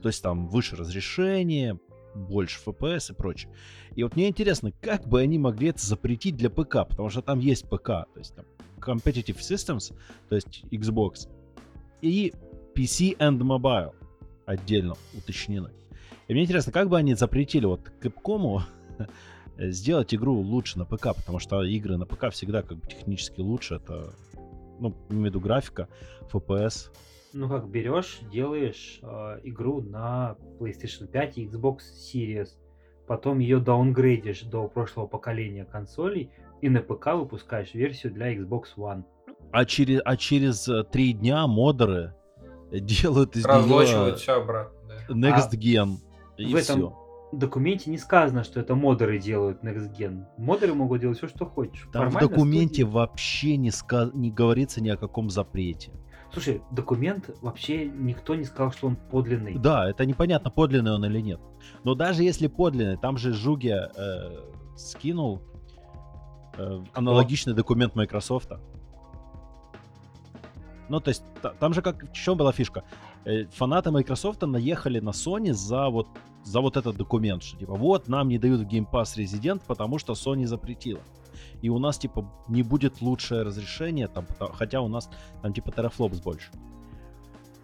То есть там выше разрешение, больше FPS и прочее. И вот мне интересно, как бы они могли это запретить для ПК, потому что там есть ПК, то есть там Competitive Systems, то есть Xbox, и PC and Mobile отдельно уточнены. И мне интересно, как бы они запретили вот Capcom сделать игру лучше на ПК, потому что игры на ПК всегда как бы технически лучше, это Ну, имею в виду графика, FPS. Ну как, берешь, делаешь э, игру на PlayStation 5 и Xbox Series, потом ее даунгрейдишь до прошлого поколения консолей и на ПК выпускаешь версию для Xbox One. А через, а через э, три дня модеры делают из Разлочивают все обратно. Да. Next а Gen. И в этом все. документе не сказано, что это модеры делают Next Gen. Модеры могут делать все, что хочешь. Там Формально в документе студии... вообще не, сказ... не говорится ни о каком запрете. Слушай, документ вообще никто не сказал, что он подлинный. Да, это непонятно, подлинный он или нет. Но даже если подлинный, там же Жуге э, скинул э, аналогичный документ Microsoft. Ну, то есть, там же как, в чем была фишка? Э, фанаты Microsoft наехали на Sony за вот, за вот этот документ, что типа, вот, нам не дают в Game Pass Resident, потому что Sony запретила. И у нас, типа, не будет лучшее разрешение, там, хотя у нас там, типа, терафлопс больше.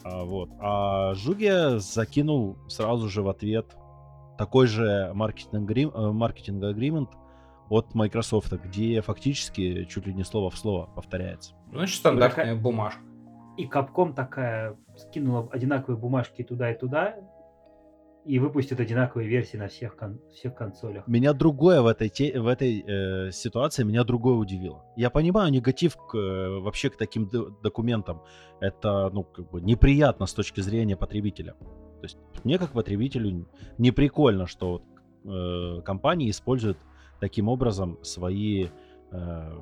А, вот. А Жуге закинул сразу же в ответ такой же маркетинг, э, маркетинг агримент от Microsoft, где фактически чуть ли не слово в слово повторяется. Значит, стандартная бумажка и Капком такая скинула одинаковые бумажки туда и туда, и выпустит одинаковые версии на всех, кон- всех консолях. Меня другое в этой, те- в этой э, ситуации, меня другое удивило. Я понимаю негатив к, э, вообще к таким документам. Это, ну, как бы неприятно с точки зрения потребителя. То есть мне как потребителю не прикольно, что э, компании используют таким образом свои э,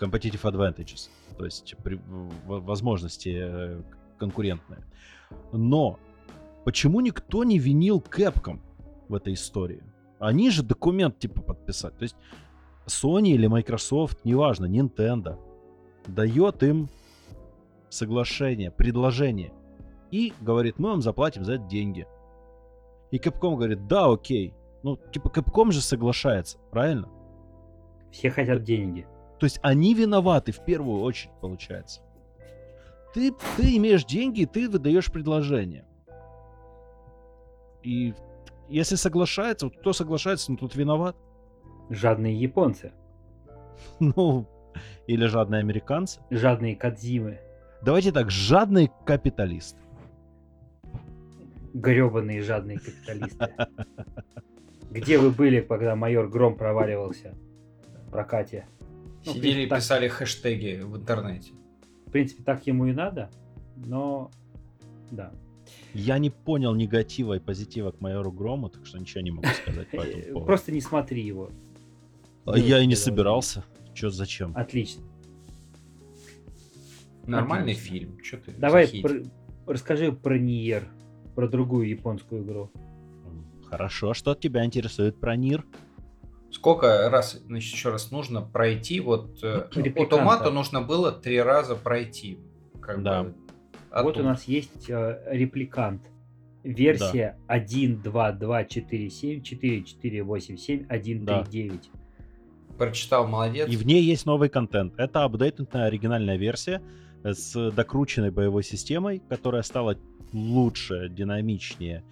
competitive advantages то есть при, возможности э, конкурентные. Но почему никто не винил Capcom в этой истории? Они же документ типа подписать. То есть Sony или Microsoft, неважно, Nintendo, дает им соглашение, предложение. И говорит, мы вам заплатим за это деньги. И Capcom говорит, да, окей. Ну, типа, Capcom же соглашается, правильно? Все хотят деньги. То есть они виноваты в первую очередь, получается. Ты, ты имеешь деньги, ты выдаешь предложение. И если соглашается, вот кто соглашается, ну тут виноват. Жадные японцы. Ну, или жадные американцы. Жадные кадзимы. Давайте так, жадные капиталисты. Гребаные жадные капиталисты. Где вы были, когда майор Гром проваливался в прокате? Ну, Сидели и писали хэштеги в интернете. В принципе, так ему и надо, но да. Я не понял негатива и позитива к майору Грому, так что ничего не могу сказать по этому поводу. Просто не смотри его. А я и не собирался. Че, зачем? Отлично. Нормальный Отлично. фильм. Че ты Давай про... расскажи про Ниер, про другую японскую игру. Хорошо, что тебя интересует про Нир? Сколько раз, значит, еще раз нужно пройти? Вот э, автомату нужно было три раза пройти. Как да. Бы, вот у нас есть э, репликант. Версия да. 1.2.2.4.7.4.4.8.7.1.3.9. Да. Прочитал, молодец. И в ней есть новый контент. Это апдейтная оригинальная версия с докрученной боевой системой, которая стала лучше, динамичнее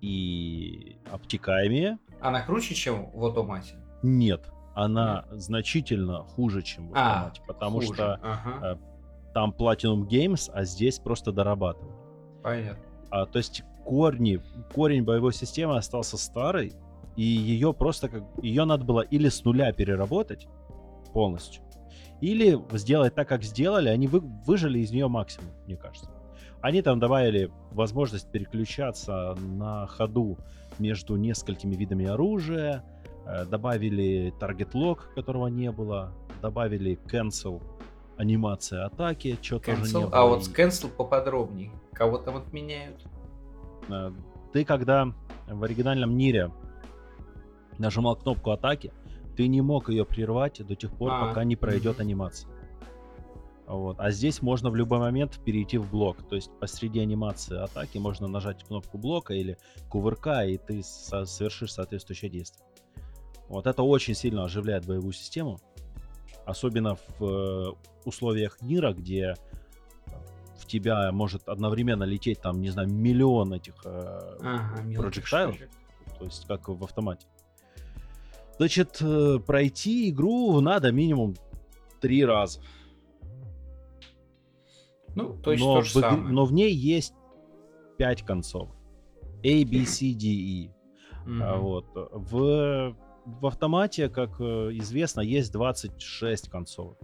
и обтекаемее. Она круче, чем в автомате? Нет, она Нет. значительно хуже, чем в автомате, а, потому хуже. что ага. э, там Platinum Games, а здесь просто дорабатывают. Понятно. А, то есть корни, корень боевой системы остался старый, и ее просто как ее надо было или с нуля переработать полностью, или сделать так, как сделали, они вы, выжили из нее максимум, мне кажется. Они там добавили возможность переключаться на ходу между несколькими видами оружия, э, добавили target lock, которого не было, добавили cancel анимация атаки, что тоже не было. А вот с cancel поподробнее. Кого там отменяют? Э, ты когда в оригинальном Нире нажимал кнопку атаки, ты не мог ее прервать до тех пор, а, пока не пройдет угу. анимация. Вот. А здесь можно в любой момент перейти в блок. То есть посреди анимации атаки можно нажать кнопку блока или кувырка, и ты со- совершишь соответствующее действие. Вот это очень сильно оживляет боевую систему. Особенно в э, условиях мира, где в тебя может одновременно лететь там, не знаю, миллион этих э, ага, проджектайлов. То есть как в автомате. Значит, э, пройти игру надо минимум три раза. Ну, то есть но, то же в, самое. но в ней есть 5 концов. A, B, C, D, E. А Вот. В, в автомате, как э, известно, есть 26 концов.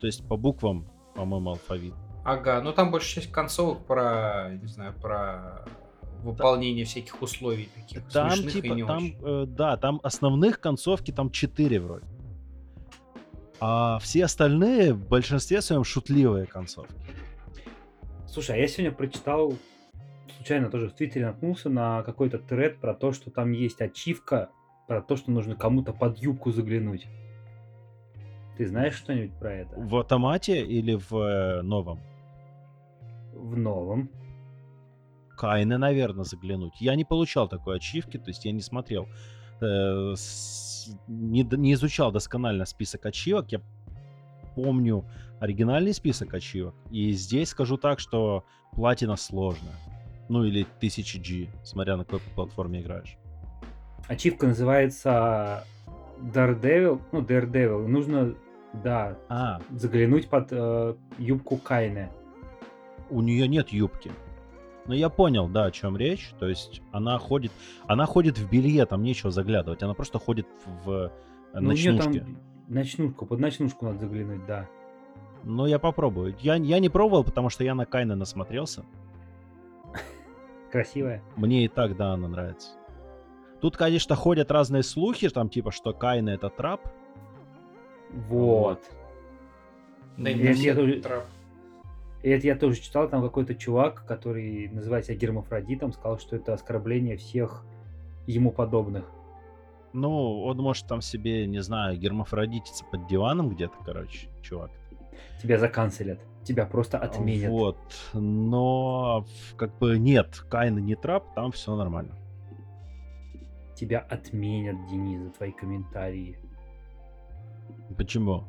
То есть по буквам, по-моему, алфавит. Ага, ну там больше часть концовок про, не знаю, про выполнение всяких условий таких Там смешных и типа, там, э, да, там основных концовки там 4 вроде. А все остальные в большинстве своем шутливые концовки. Слушай, а я сегодня прочитал, случайно тоже в Твиттере наткнулся на какой-то тред про то, что там есть ачивка, про то, что нужно кому-то под юбку заглянуть. Ты знаешь что-нибудь про это? В автомате или в э, новом? В новом. Кайны, наверное, заглянуть. Я не получал такой ачивки, то есть я не смотрел, э, с- не, не изучал досконально список ачивок. Я помню оригинальный список ачивок. И здесь скажу так, что платина сложная. Ну или 1000 G, смотря на какой платформе играешь. Ачивка называется Daredevil. Ну, Daredevil. Нужно, да, А, заглянуть под э, юбку Кайны. у нее нет юбки. Но я понял, да, о чем речь. То есть она ходит, она ходит в белье, там нечего заглядывать. Она просто ходит в э, Ну, ночнушке. там ночнушку, под ночнушку надо заглянуть, да. Ну, я попробую. Я, я не пробовал, потому что я на Кайна насмотрелся. Красивая. Мне и так, да, она нравится. Тут, конечно, ходят разные слухи, там типа, что Кайна это трап. Вот. Да и Я- не я тоже- трап. И это я тоже читал, там какой-то чувак, который называет себя гермафродитом, сказал, что это оскорбление всех ему подобных. Ну, он может там себе, не знаю, гермафродититься под диваном где-то, короче, чувак. Тебя заканцелят, тебя просто отменят. Вот. Но как бы нет, Кайна не трап, там все нормально. Тебя отменят, Денис, за твои комментарии. Почему?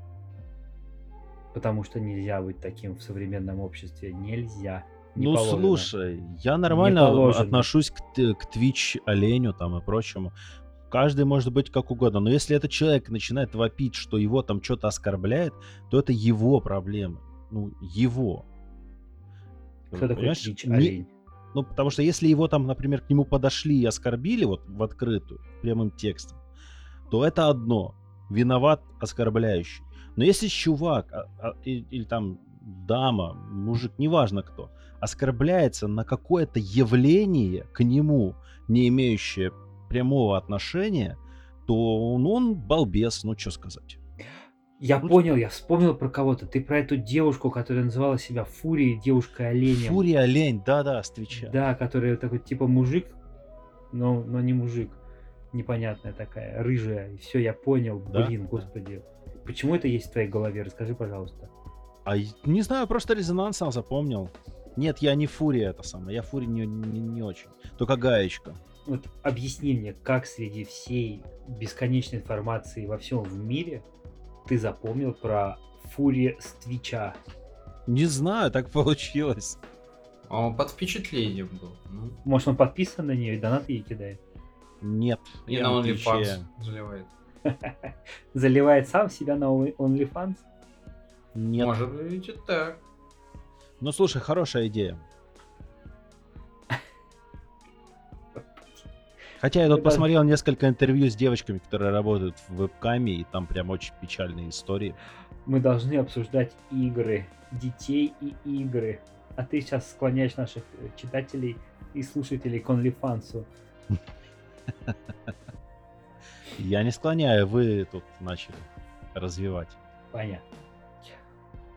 Потому что нельзя быть таким в современном обществе. Нельзя. Не ну, положено. слушай, я нормально отношусь к, к Twitch оленю там и прочему. Каждый может быть как угодно, но если этот человек начинает вопить, что его там что-то оскорбляет, то это его проблемы. Ну, его. Кто такой Понимаешь? Твич Не- олень? Ну, потому что если его там, например, к нему подошли и оскорбили вот в открытую, прямым текстом, то это одно. Виноват оскорбляющий. Но если чувак а- а- и- или, там дама, мужик, неважно кто, оскорбляется на какое-то явление к нему, не имеющее прямого отношения, то он, он балбес, ну что сказать. Я Ну, понял, я вспомнил про кого-то. Ты про эту девушку, которая называла себя Фурией, девушкой оленем. Фурия олень, да-да, с Твича. Да, которая такой типа мужик, но, но не мужик. Непонятная такая, рыжая. И все, я понял. Да? Блин, господи. Почему это есть в твоей голове? Расскажи, пожалуйста. А не знаю, просто резонанс сам запомнил. Нет, я не Фурия это самое. Я Фурия не, не, не очень. Только Гаечка. Вот объясни мне, как среди всей бесконечной информации во всем в мире ты запомнил про Фури с Твича? Не знаю, так получилось. А Он под впечатлением был. Ну, Может, он подписан на нее и донаты ей кидает? Нет. и на. OnlyFans заливает. Заливает сам себя на Only- OnlyFans? Нет. Может быть и так. Ну слушай, хорошая идея. Хотя я тут Это- посмотрел несколько интервью с девочками, которые работают в вебкаме, и там прям очень печальные истории. Мы должны обсуждать игры, детей и игры. А ты сейчас склоняешь наших э, читателей и слушателей к OnlyFans. Я не склоняю, вы тут начали развивать. Понятно.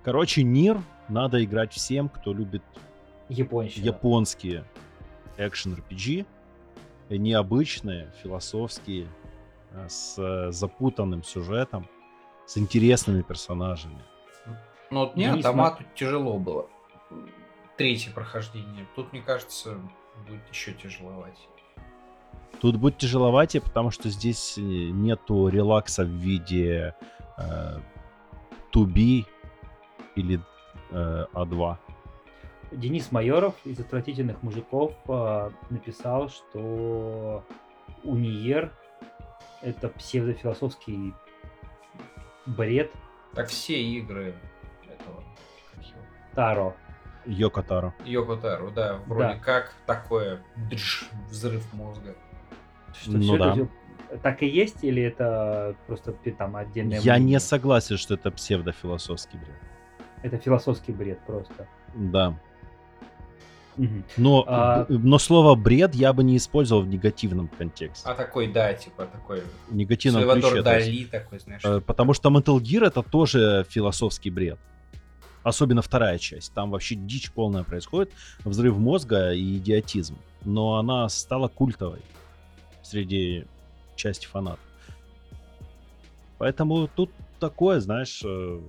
Короче, Нир надо играть всем, кто любит Японщина. японские экшен RPG, э, необычные, философские, э, с э, запутанным сюжетом, с интересными персонажами. Ну вот мне Денис, автомату тяжело было. Третье прохождение. Тут, мне кажется, будет еще тяжеловать. Тут будет тяжеловатее, потому что здесь э, нету релакса в виде э, 2B или э, А2. Денис Майоров из «Отвратительных мужиков» а, написал, что Униер — это псевдофилософский бред. Так все игры этого, Таро. Йоко Таро. Йоко Таро, да, вроде Да. как такое дж, взрыв мозга. Что Ну это да. всё так и есть, или это просто там отдельное Я не мнение? согласен, что это псевдофилософский бред. Это философский бред просто. Да. Но, А- но слово бред я бы не использовал в негативном контексте. А такой, да, типа такой В негативном Сальвадор ключе. то есть, Дали такой, знаешь. э, потому что Metal Gear это тоже философский бред. Особенно вторая часть. Там вообще дичь полная происходит. Взрыв мозга и идиотизм. Но она стала культовой среди части фанатов. Поэтому тут такое, знаешь, э,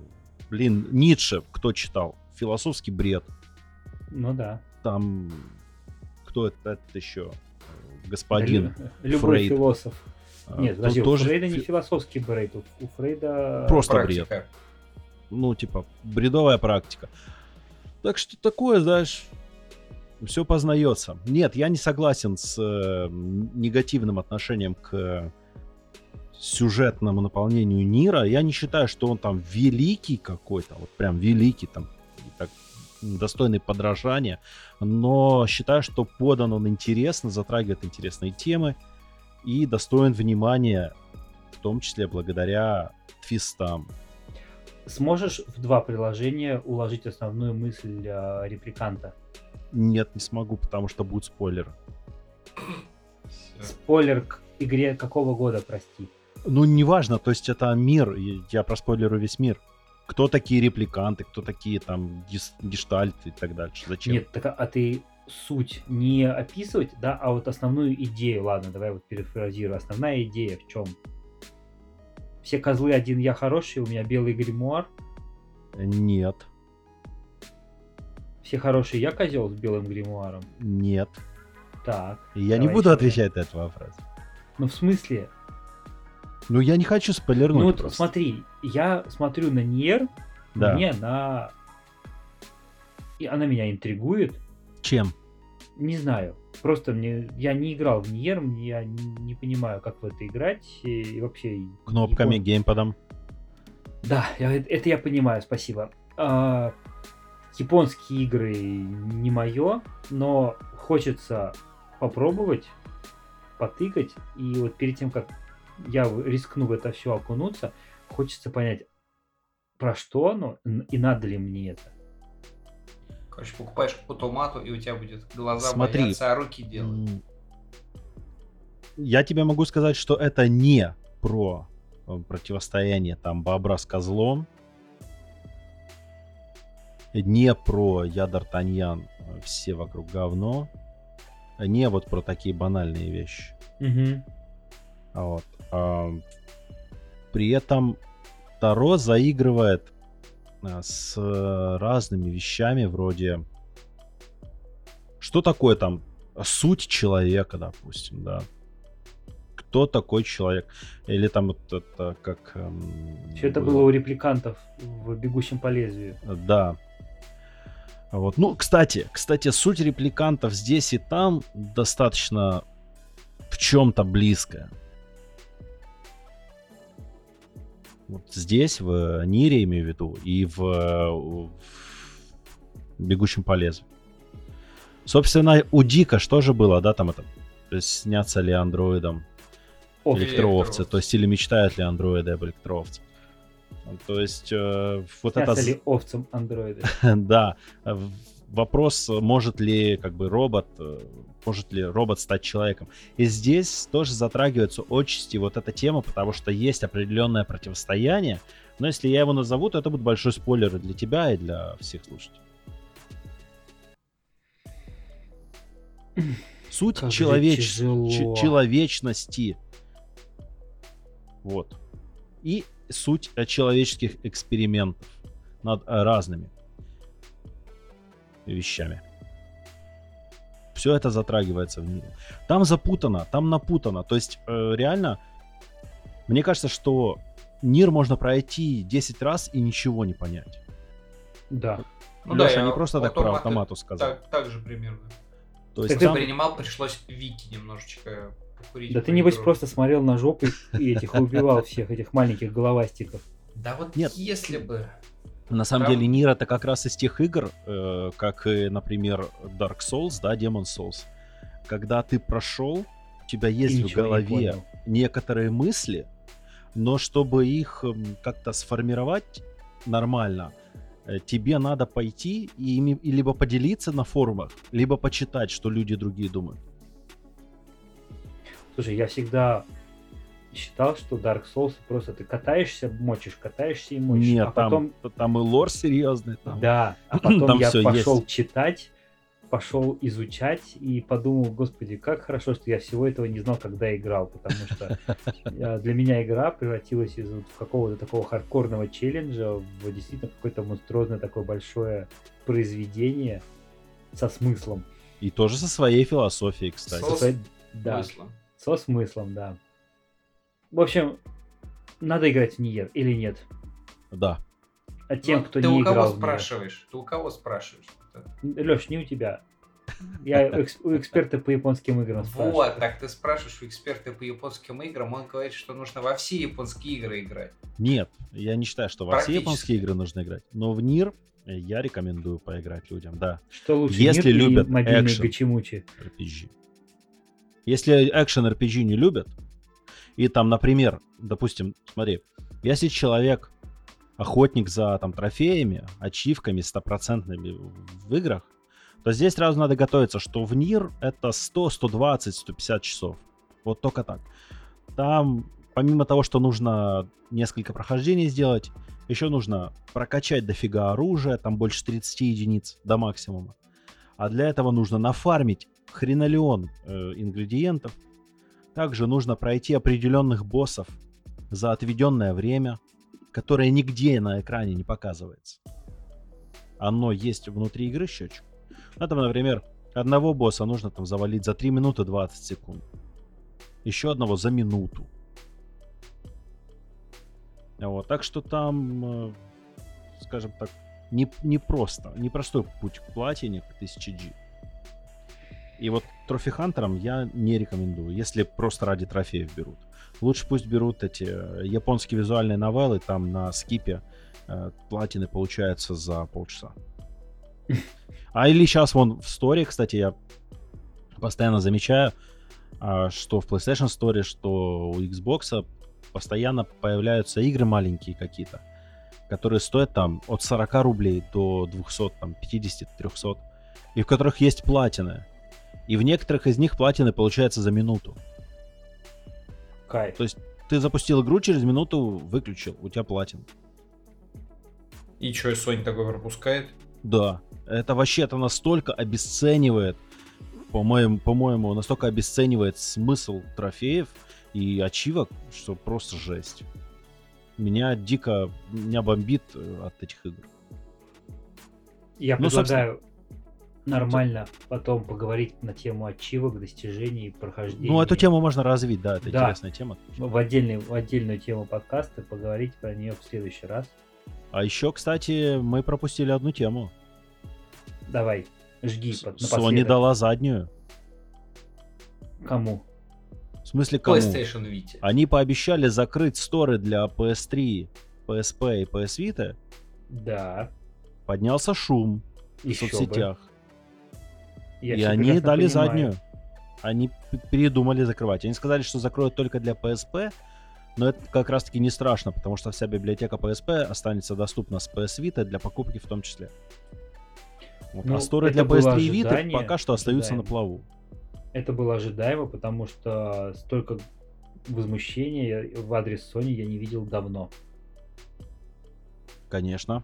блин, Ницше, кто читал? Философский бред. Ну да. Там кто это, это еще? Господин. Лю- Любой Фрейд. философ. А, Нет, подожди, у тоже Фрейда не фи- философский бред, у у Фрейда... Просто Практика. бред. ну, типа, бредовая практика. Так что такое, знаешь, все познается. Нет, я не согласен с э, негативным отношением к сюжетному наполнению Нира. Я не считаю, что он там великий какой-то, вот прям великий, там, так, достойный подражания, но считаю, что подан он интересно, затрагивает интересные темы и достоин внимания, в том числе благодаря твистам. Сможешь в два приложения уложить основную мысль э, репликанта? Нет, не смогу, потому что будет спойлер. Всё. Спойлер к игре какого года, прости? Ну, неважно, то есть это мир, я проспойлерю весь мир. Кто такие репликанты, кто такие там гештальты и так дальше. Зачем? Нет, так, а- а ты суть не описывать, да, а вот основную идею, ладно, давай вот перефразирую. Основная идея в чем? Все козлы, один я хороший, у меня белый гримуар. Нет, Все хорошие, я козел с белым гримуаром. нет. Так. Я не буду отвечать на этот вопрос. Ну, в смысле? Ну, я не хочу спойлернуть ну, вот просто. смотри, я смотрю на Нир, Да. мне она... И она меня интригует. Чем? Не знаю. Просто мне... Я не играл в Ниер, я не, понимаю, как в это играть. И, и вообще... Кнопками, и- геймпадом. Да, я- это я понимаю, спасибо. А, японские игры не мое, но хочется попробовать, потыкать. И вот перед тем, как я рискну в это все окунуться, хочется понять, про что оно и надо ли мне это. Короче, покупаешь автомату, и у тебя будет глаза Смотри. бояться, а руки делать. М, Я тебе могу сказать, что это не про э, противостояние там бобра с козлом, не про я Д'Артаньян, э, все вокруг говно, не вот про такие банальные вещи. А Вот. а, при этом Таро заигрывает а, с э, разными вещами вроде что такое там суть человека, допустим, да. Кто такой человек? Или там вот это как... эм, Все это было у репликантов в «Бегущем по лезвию». да. Вот. Ну, кстати, кстати, суть репликантов здесь и там достаточно в чем-то близкая. Вот здесь, в Нире, имею в виду, и в, э, в Бегущем по лезвию. Собственно, у Дика что же было, да, там это, то есть снятся ли андроидом электроовцы, электроовцы. то есть или мечтают ли андроиды об электроовцах. То есть э, вот это... ли овцам андроиды? Да. В- Вопрос, может ли как бы робот, э, может ли робот стать человеком. И здесь тоже затрагивается отчасти вот эта тема, потому что есть определенное противостояние. Но если я его назову, то это будет большой спойлер и для тебя, и для всех слушателей. Суть Как человеч- человечности. Вот. И суть э, человеческих экспериментов над э, разными вещами. Все это затрагивается в мире. Там запутано, там напутано. То есть, э, реально, мне кажется, что мир можно пройти 10 раз и ничего не понять. Да. Ну да, Леша я не просто так про автомату сказал. Так, так же примерно. То есть ты там- Принимал, пришлось Вики немножечко покурить. Да ты небось игру. просто смотрел на жопу и этих убивал всех этих маленьких головастиков. Да вот Нет. если бы... На самом Там... деле, Нир это как раз из тех игр, э, как, например, Dark Souls, да, Demon Souls. Когда ты прошел, у тебя есть в голове некоторые мысли, но чтобы их как-то сформировать нормально, э, тебе надо пойти и, и либо поделиться на форумах, либо почитать, что люди другие думают. Слушай, я всегда считал, что Dark Souls просто ты катаешься, мочишь, катаешься и мочишь. Нет, а потом... там, там и лор серьезный. Там. Да, а потом там я пошел есть. читать, пошел изучать и подумал, господи, как хорошо, что я всего этого не знал, когда играл, потому что для меня игра превратилась из какого-то такого хардкорного челленджа в действительно какое-то монструозное такое большое произведение со смыслом. И тоже со своей философией, кстати. Со. Да. Смыслом. Со смыслом, да. В общем, надо играть в Ниер или нет? Да. А тем, ну, кто не играл. Ты у кого спрашиваешь? Ты у кого спрашиваешь? Леш, не у тебя. Я у эксперта по японским играм спрашиваю. Вот, так ты спрашиваешь у эксперта по японским играм, он говорит, что нужно во все японские игры играть. Нет, я не считаю, что во все японские игры нужно играть. Но в Нир я рекомендую поиграть людям, да. Что лучше, Если Нир любят экшен гачимучи? RPG. Если экшен RPG не любят, и там, например, допустим, смотри, если человек охотник за там трофеями, ачивками стопроцентными в играх, то здесь сразу надо готовиться, что в НИР это 100, 120, 150 часов. Вот только так. Там, помимо того, что нужно несколько прохождений сделать, еще нужно прокачать дофига оружия, там больше 30 единиц до максимума. А для этого нужно нафармить хренолеон э, ингредиентов. Также нужно пройти определенных боссов за отведенное время, которое нигде на экране не показывается. Оно есть внутри игры счетчик. Ну, там, например, одного босса нужно там завалить за 3 минуты 20 секунд. Еще одного за минуту. Вот, так что там, э, скажем так, не, не просто, непростой путь к платине к 1000G. И вот трофи-хантерам я не рекомендую, если просто ради трофеев берут. Лучше пусть берут эти э, японские визуальные новеллы, там на скипе э, платины получается за полчаса. А или сейчас вон в сторе, кстати, я постоянно замечаю, а, что в PlayStation Store, что у Xbox постоянно появляются игры маленькие какие-то, которые стоят там от 40 рублей до 200, там 50, 300, и в которых есть платины. И в некоторых из них платины получается за минуту. Кайф. То есть ты запустил игру, через минуту выключил, у тебя платин. И что, Sony такой пропускает? Да. Это вообще это настолько обесценивает, по-моему, по-моему, настолько обесценивает смысл трофеев и ачивок, что просто жесть. Меня дико, меня бомбит э, от этих игр. Я ну, предлагаю. Нормально потом поговорить на тему ачивок, достижений, прохождения. Ну, эту тему можно развить, да, это да. интересная тема. В, отдельный, в отдельную тему подкаста поговорить про нее в следующий раз. А еще, кстати, мы пропустили одну тему. Давай, жги. Под, Sony дала заднюю. Кому? В смысле кому? PlayStation Vita. Они пообещали закрыть сторы для PS3, PSP и PS Vita. Да. Поднялся шум Еще в соцсетях. Я и они дали понимаю. заднюю. Они передумали закрывать. Они сказали, что закроют только для PSP, но это как раз-таки не страшно, потому что вся библиотека PSP останется доступна с PS Vita для покупки в том числе. Вот. Ну, а сторы для PS3 и Vita пока что остаются ожидаемо. на плаву. Это было ожидаемо, потому что столько возмущения в адрес Sony я не видел давно. Конечно.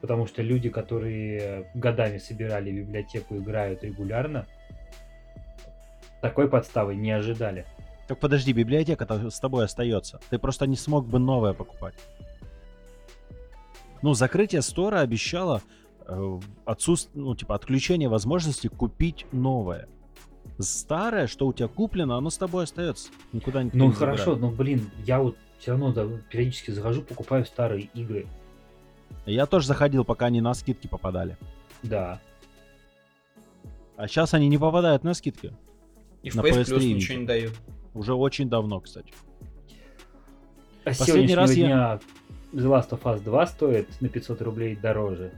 Потому что люди, которые годами собирали библиотеку, играют регулярно, такой подставы не ожидали. Так подожди, библиотека-то с тобой остается. Ты просто не смог бы новое покупать. Ну, закрытие стора обещало Э, отсутствие, ну, типа, отключение возможности купить новое. Старое, что у тебя куплено, оно с тобой остается. Никуда не Ну, хорошо, но, блин, я вот все равно да, периодически захожу, покупаю старые игры. Я тоже заходил, пока они на скидки попадали. Да. А сейчас они не попадают на скидки. И в на PS, PS3 ничего не дают. Уже очень давно, кстати. А Последний раз дня... я The Last of Us 2 стоит на 500 рублей дороже,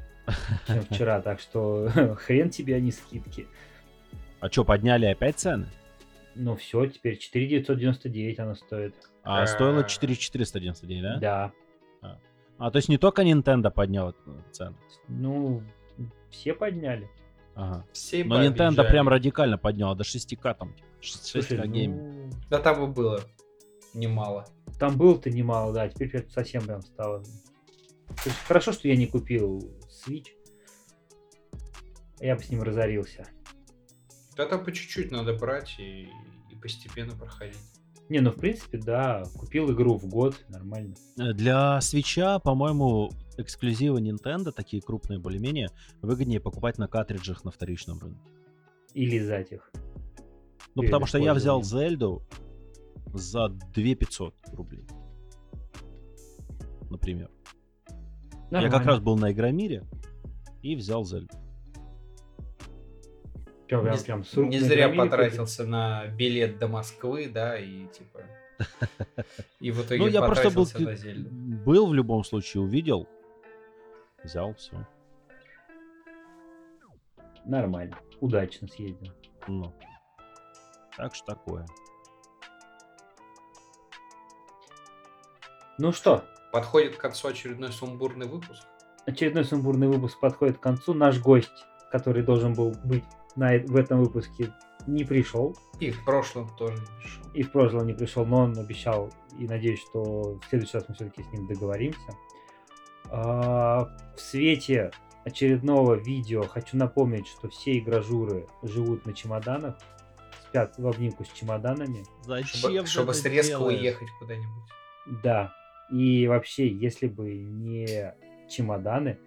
чем вчера, так что хрен тебе, а не скидки. А что, подняли опять цены? Ну все, теперь 4999 оно стоит. А, стоило 4499, да? Да. А. то есть не только Nintendo поднял цену? Ну, все подняли. Ага. Все Но Nintendo объезжали. прям радикально поднял, до 6К там. 6К ну... Да там и было немало. Там было-то немало, да, теперь совсем прям стало. То есть хорошо, что я не купил Switch. Я бы с ним разорился. Да там по чуть-чуть надо брать и, и постепенно проходить. Не, ну в принципе, да, купил игру в год, нормально. Э, для свеча, по-моему, эксклюзивы Nintendo, такие крупные более-менее, выгоднее покупать на картриджах на вторичном рынке. И лизать их. Ну, потому что я взял Зельду за 2500 рублей. Например. Нормально. Я как раз был на Игромире и взял Зельду. Прям, прям, прям не, не зря потратился на билет до Москвы, да, и типа... И в итоге ну, я просто был. Был в любом случае, увидел, взял, все. Нормально. Удачно съездил. Ну. Так что такое. Ну что? Подходит к концу очередной сумбурный выпуск. Очередной сумбурный выпуск подходит к концу. Наш гость, который должен был быть на, в этом выпуске, не пришел. И в прошлом тоже не пришел. И в прошлом не пришел, но он обещал, и надеюсь, что в следующий раз мы все-таки с ним договоримся. А, в свете очередного видео хочу напомнить, что все игражуры живут на чемоданах, спят в обнимку с чемоданами. Зачем чтобы, чтобы резко уехать куда-нибудь. Да, и вообще, если бы не чемоданы,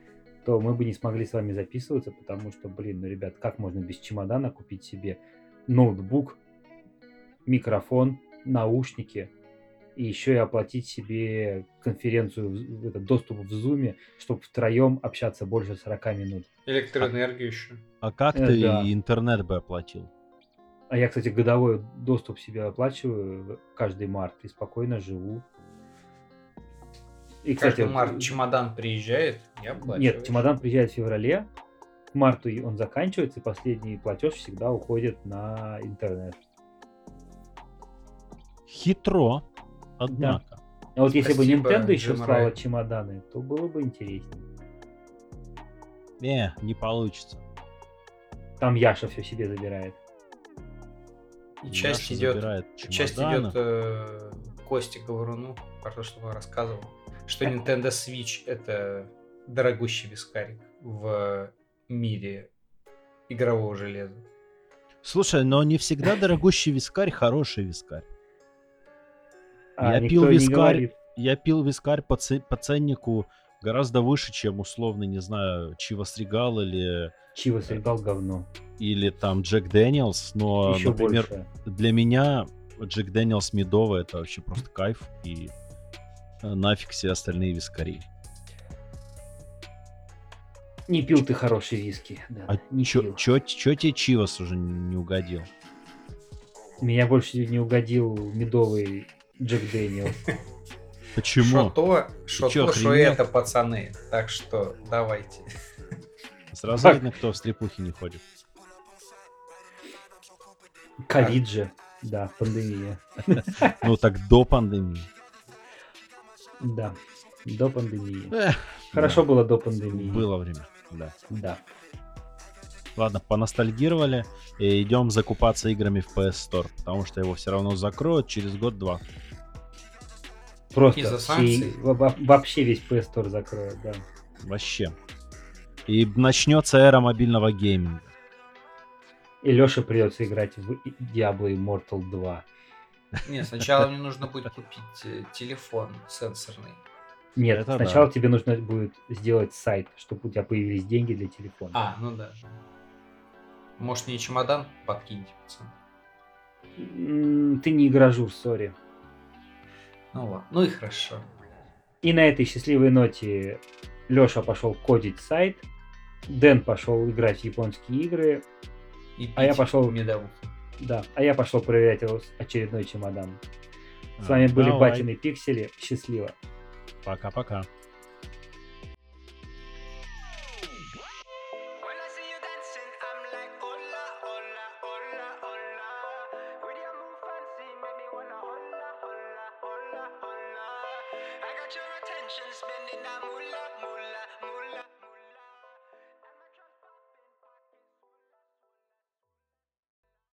то мы бы не смогли с вами записываться, потому что, блин, ну, ребят, как можно без чемодана купить себе ноутбук, микрофон, наушники, и еще и оплатить себе конференцию, этот доступ в Zoom, чтобы втроем общаться больше 40 минут. Электроэнергию а, еще. А как э, ты да. интернет бы оплатил? А я, кстати, годовой доступ себе оплачиваю каждый март и спокойно живу. И, кстати, март чемодан приезжает, я Нет, чемодан приезжает в феврале, к марту он заканчивается, и последний платеж всегда уходит на интернет. Хитро, однако. Да. А вот если бы Nintendo еще слала чемоданы, то было бы интереснее. Не, не получится. Там Яша все себе забирает. И часть идет, часть идет э, Кости Говоруну, про то, что он рассказывал что Nintendo Switch это дорогущий вискарик в мире игрового железа. Слушай, но не всегда дорогущий вискарь хороший вискарь. А, я пил вискарь, я пил вискарь по, ц... по ценнику гораздо выше, чем условно, не знаю, Chivas Regal или... Chivas Regal говно. Или там Jack Daniel's, но, Еще например, больше. для меня Jack Daniel's медовый это вообще просто кайф, и Э, нафиг все остальные вискари. Не пил ты хорошие виски. Да, а не чё, пил. чё, чё тебе Chivas уже не угодил? Меня больше не угодил медовый Джек Дэниел. Почему? Что то, что то, что это, пацаны. Так что давайте. Сразу видно, кто в стрепухе не ходит. Ковид же. Да, пандемия. Ну так до пандемии. Да, до пандемии. Эх, Хорошо да. было до пандемии. Было время, да. Да. Ладно, поностальгировали и идем закупаться играми в PS Store, потому что его все равно закроют через год-два. Просто все, вообще весь PS Store закроют, да. Вообще. И начнется эра мобильного гейминга. И Леше придется играть в Diablo Immortal 2. Нет, сначала мне нужно будет купить э, телефон сенсорный. Нет, Это сначала да. тебе нужно будет сделать сайт, чтобы у тебя появились деньги для телефона. А, ну да. Может, не чемодан подкиньте, пацан? Ты не игражур, сори. Ну ладно, ну и хорошо. И на этой счастливой ноте Леша пошел кодить сайт, Дэн пошел играть в японские игры, и а я пошел медовуху. Да, а я пошел проверять его очередной чемодан. С а, вами были давай. Батины Пиксели. Счастливо. Пока-пока.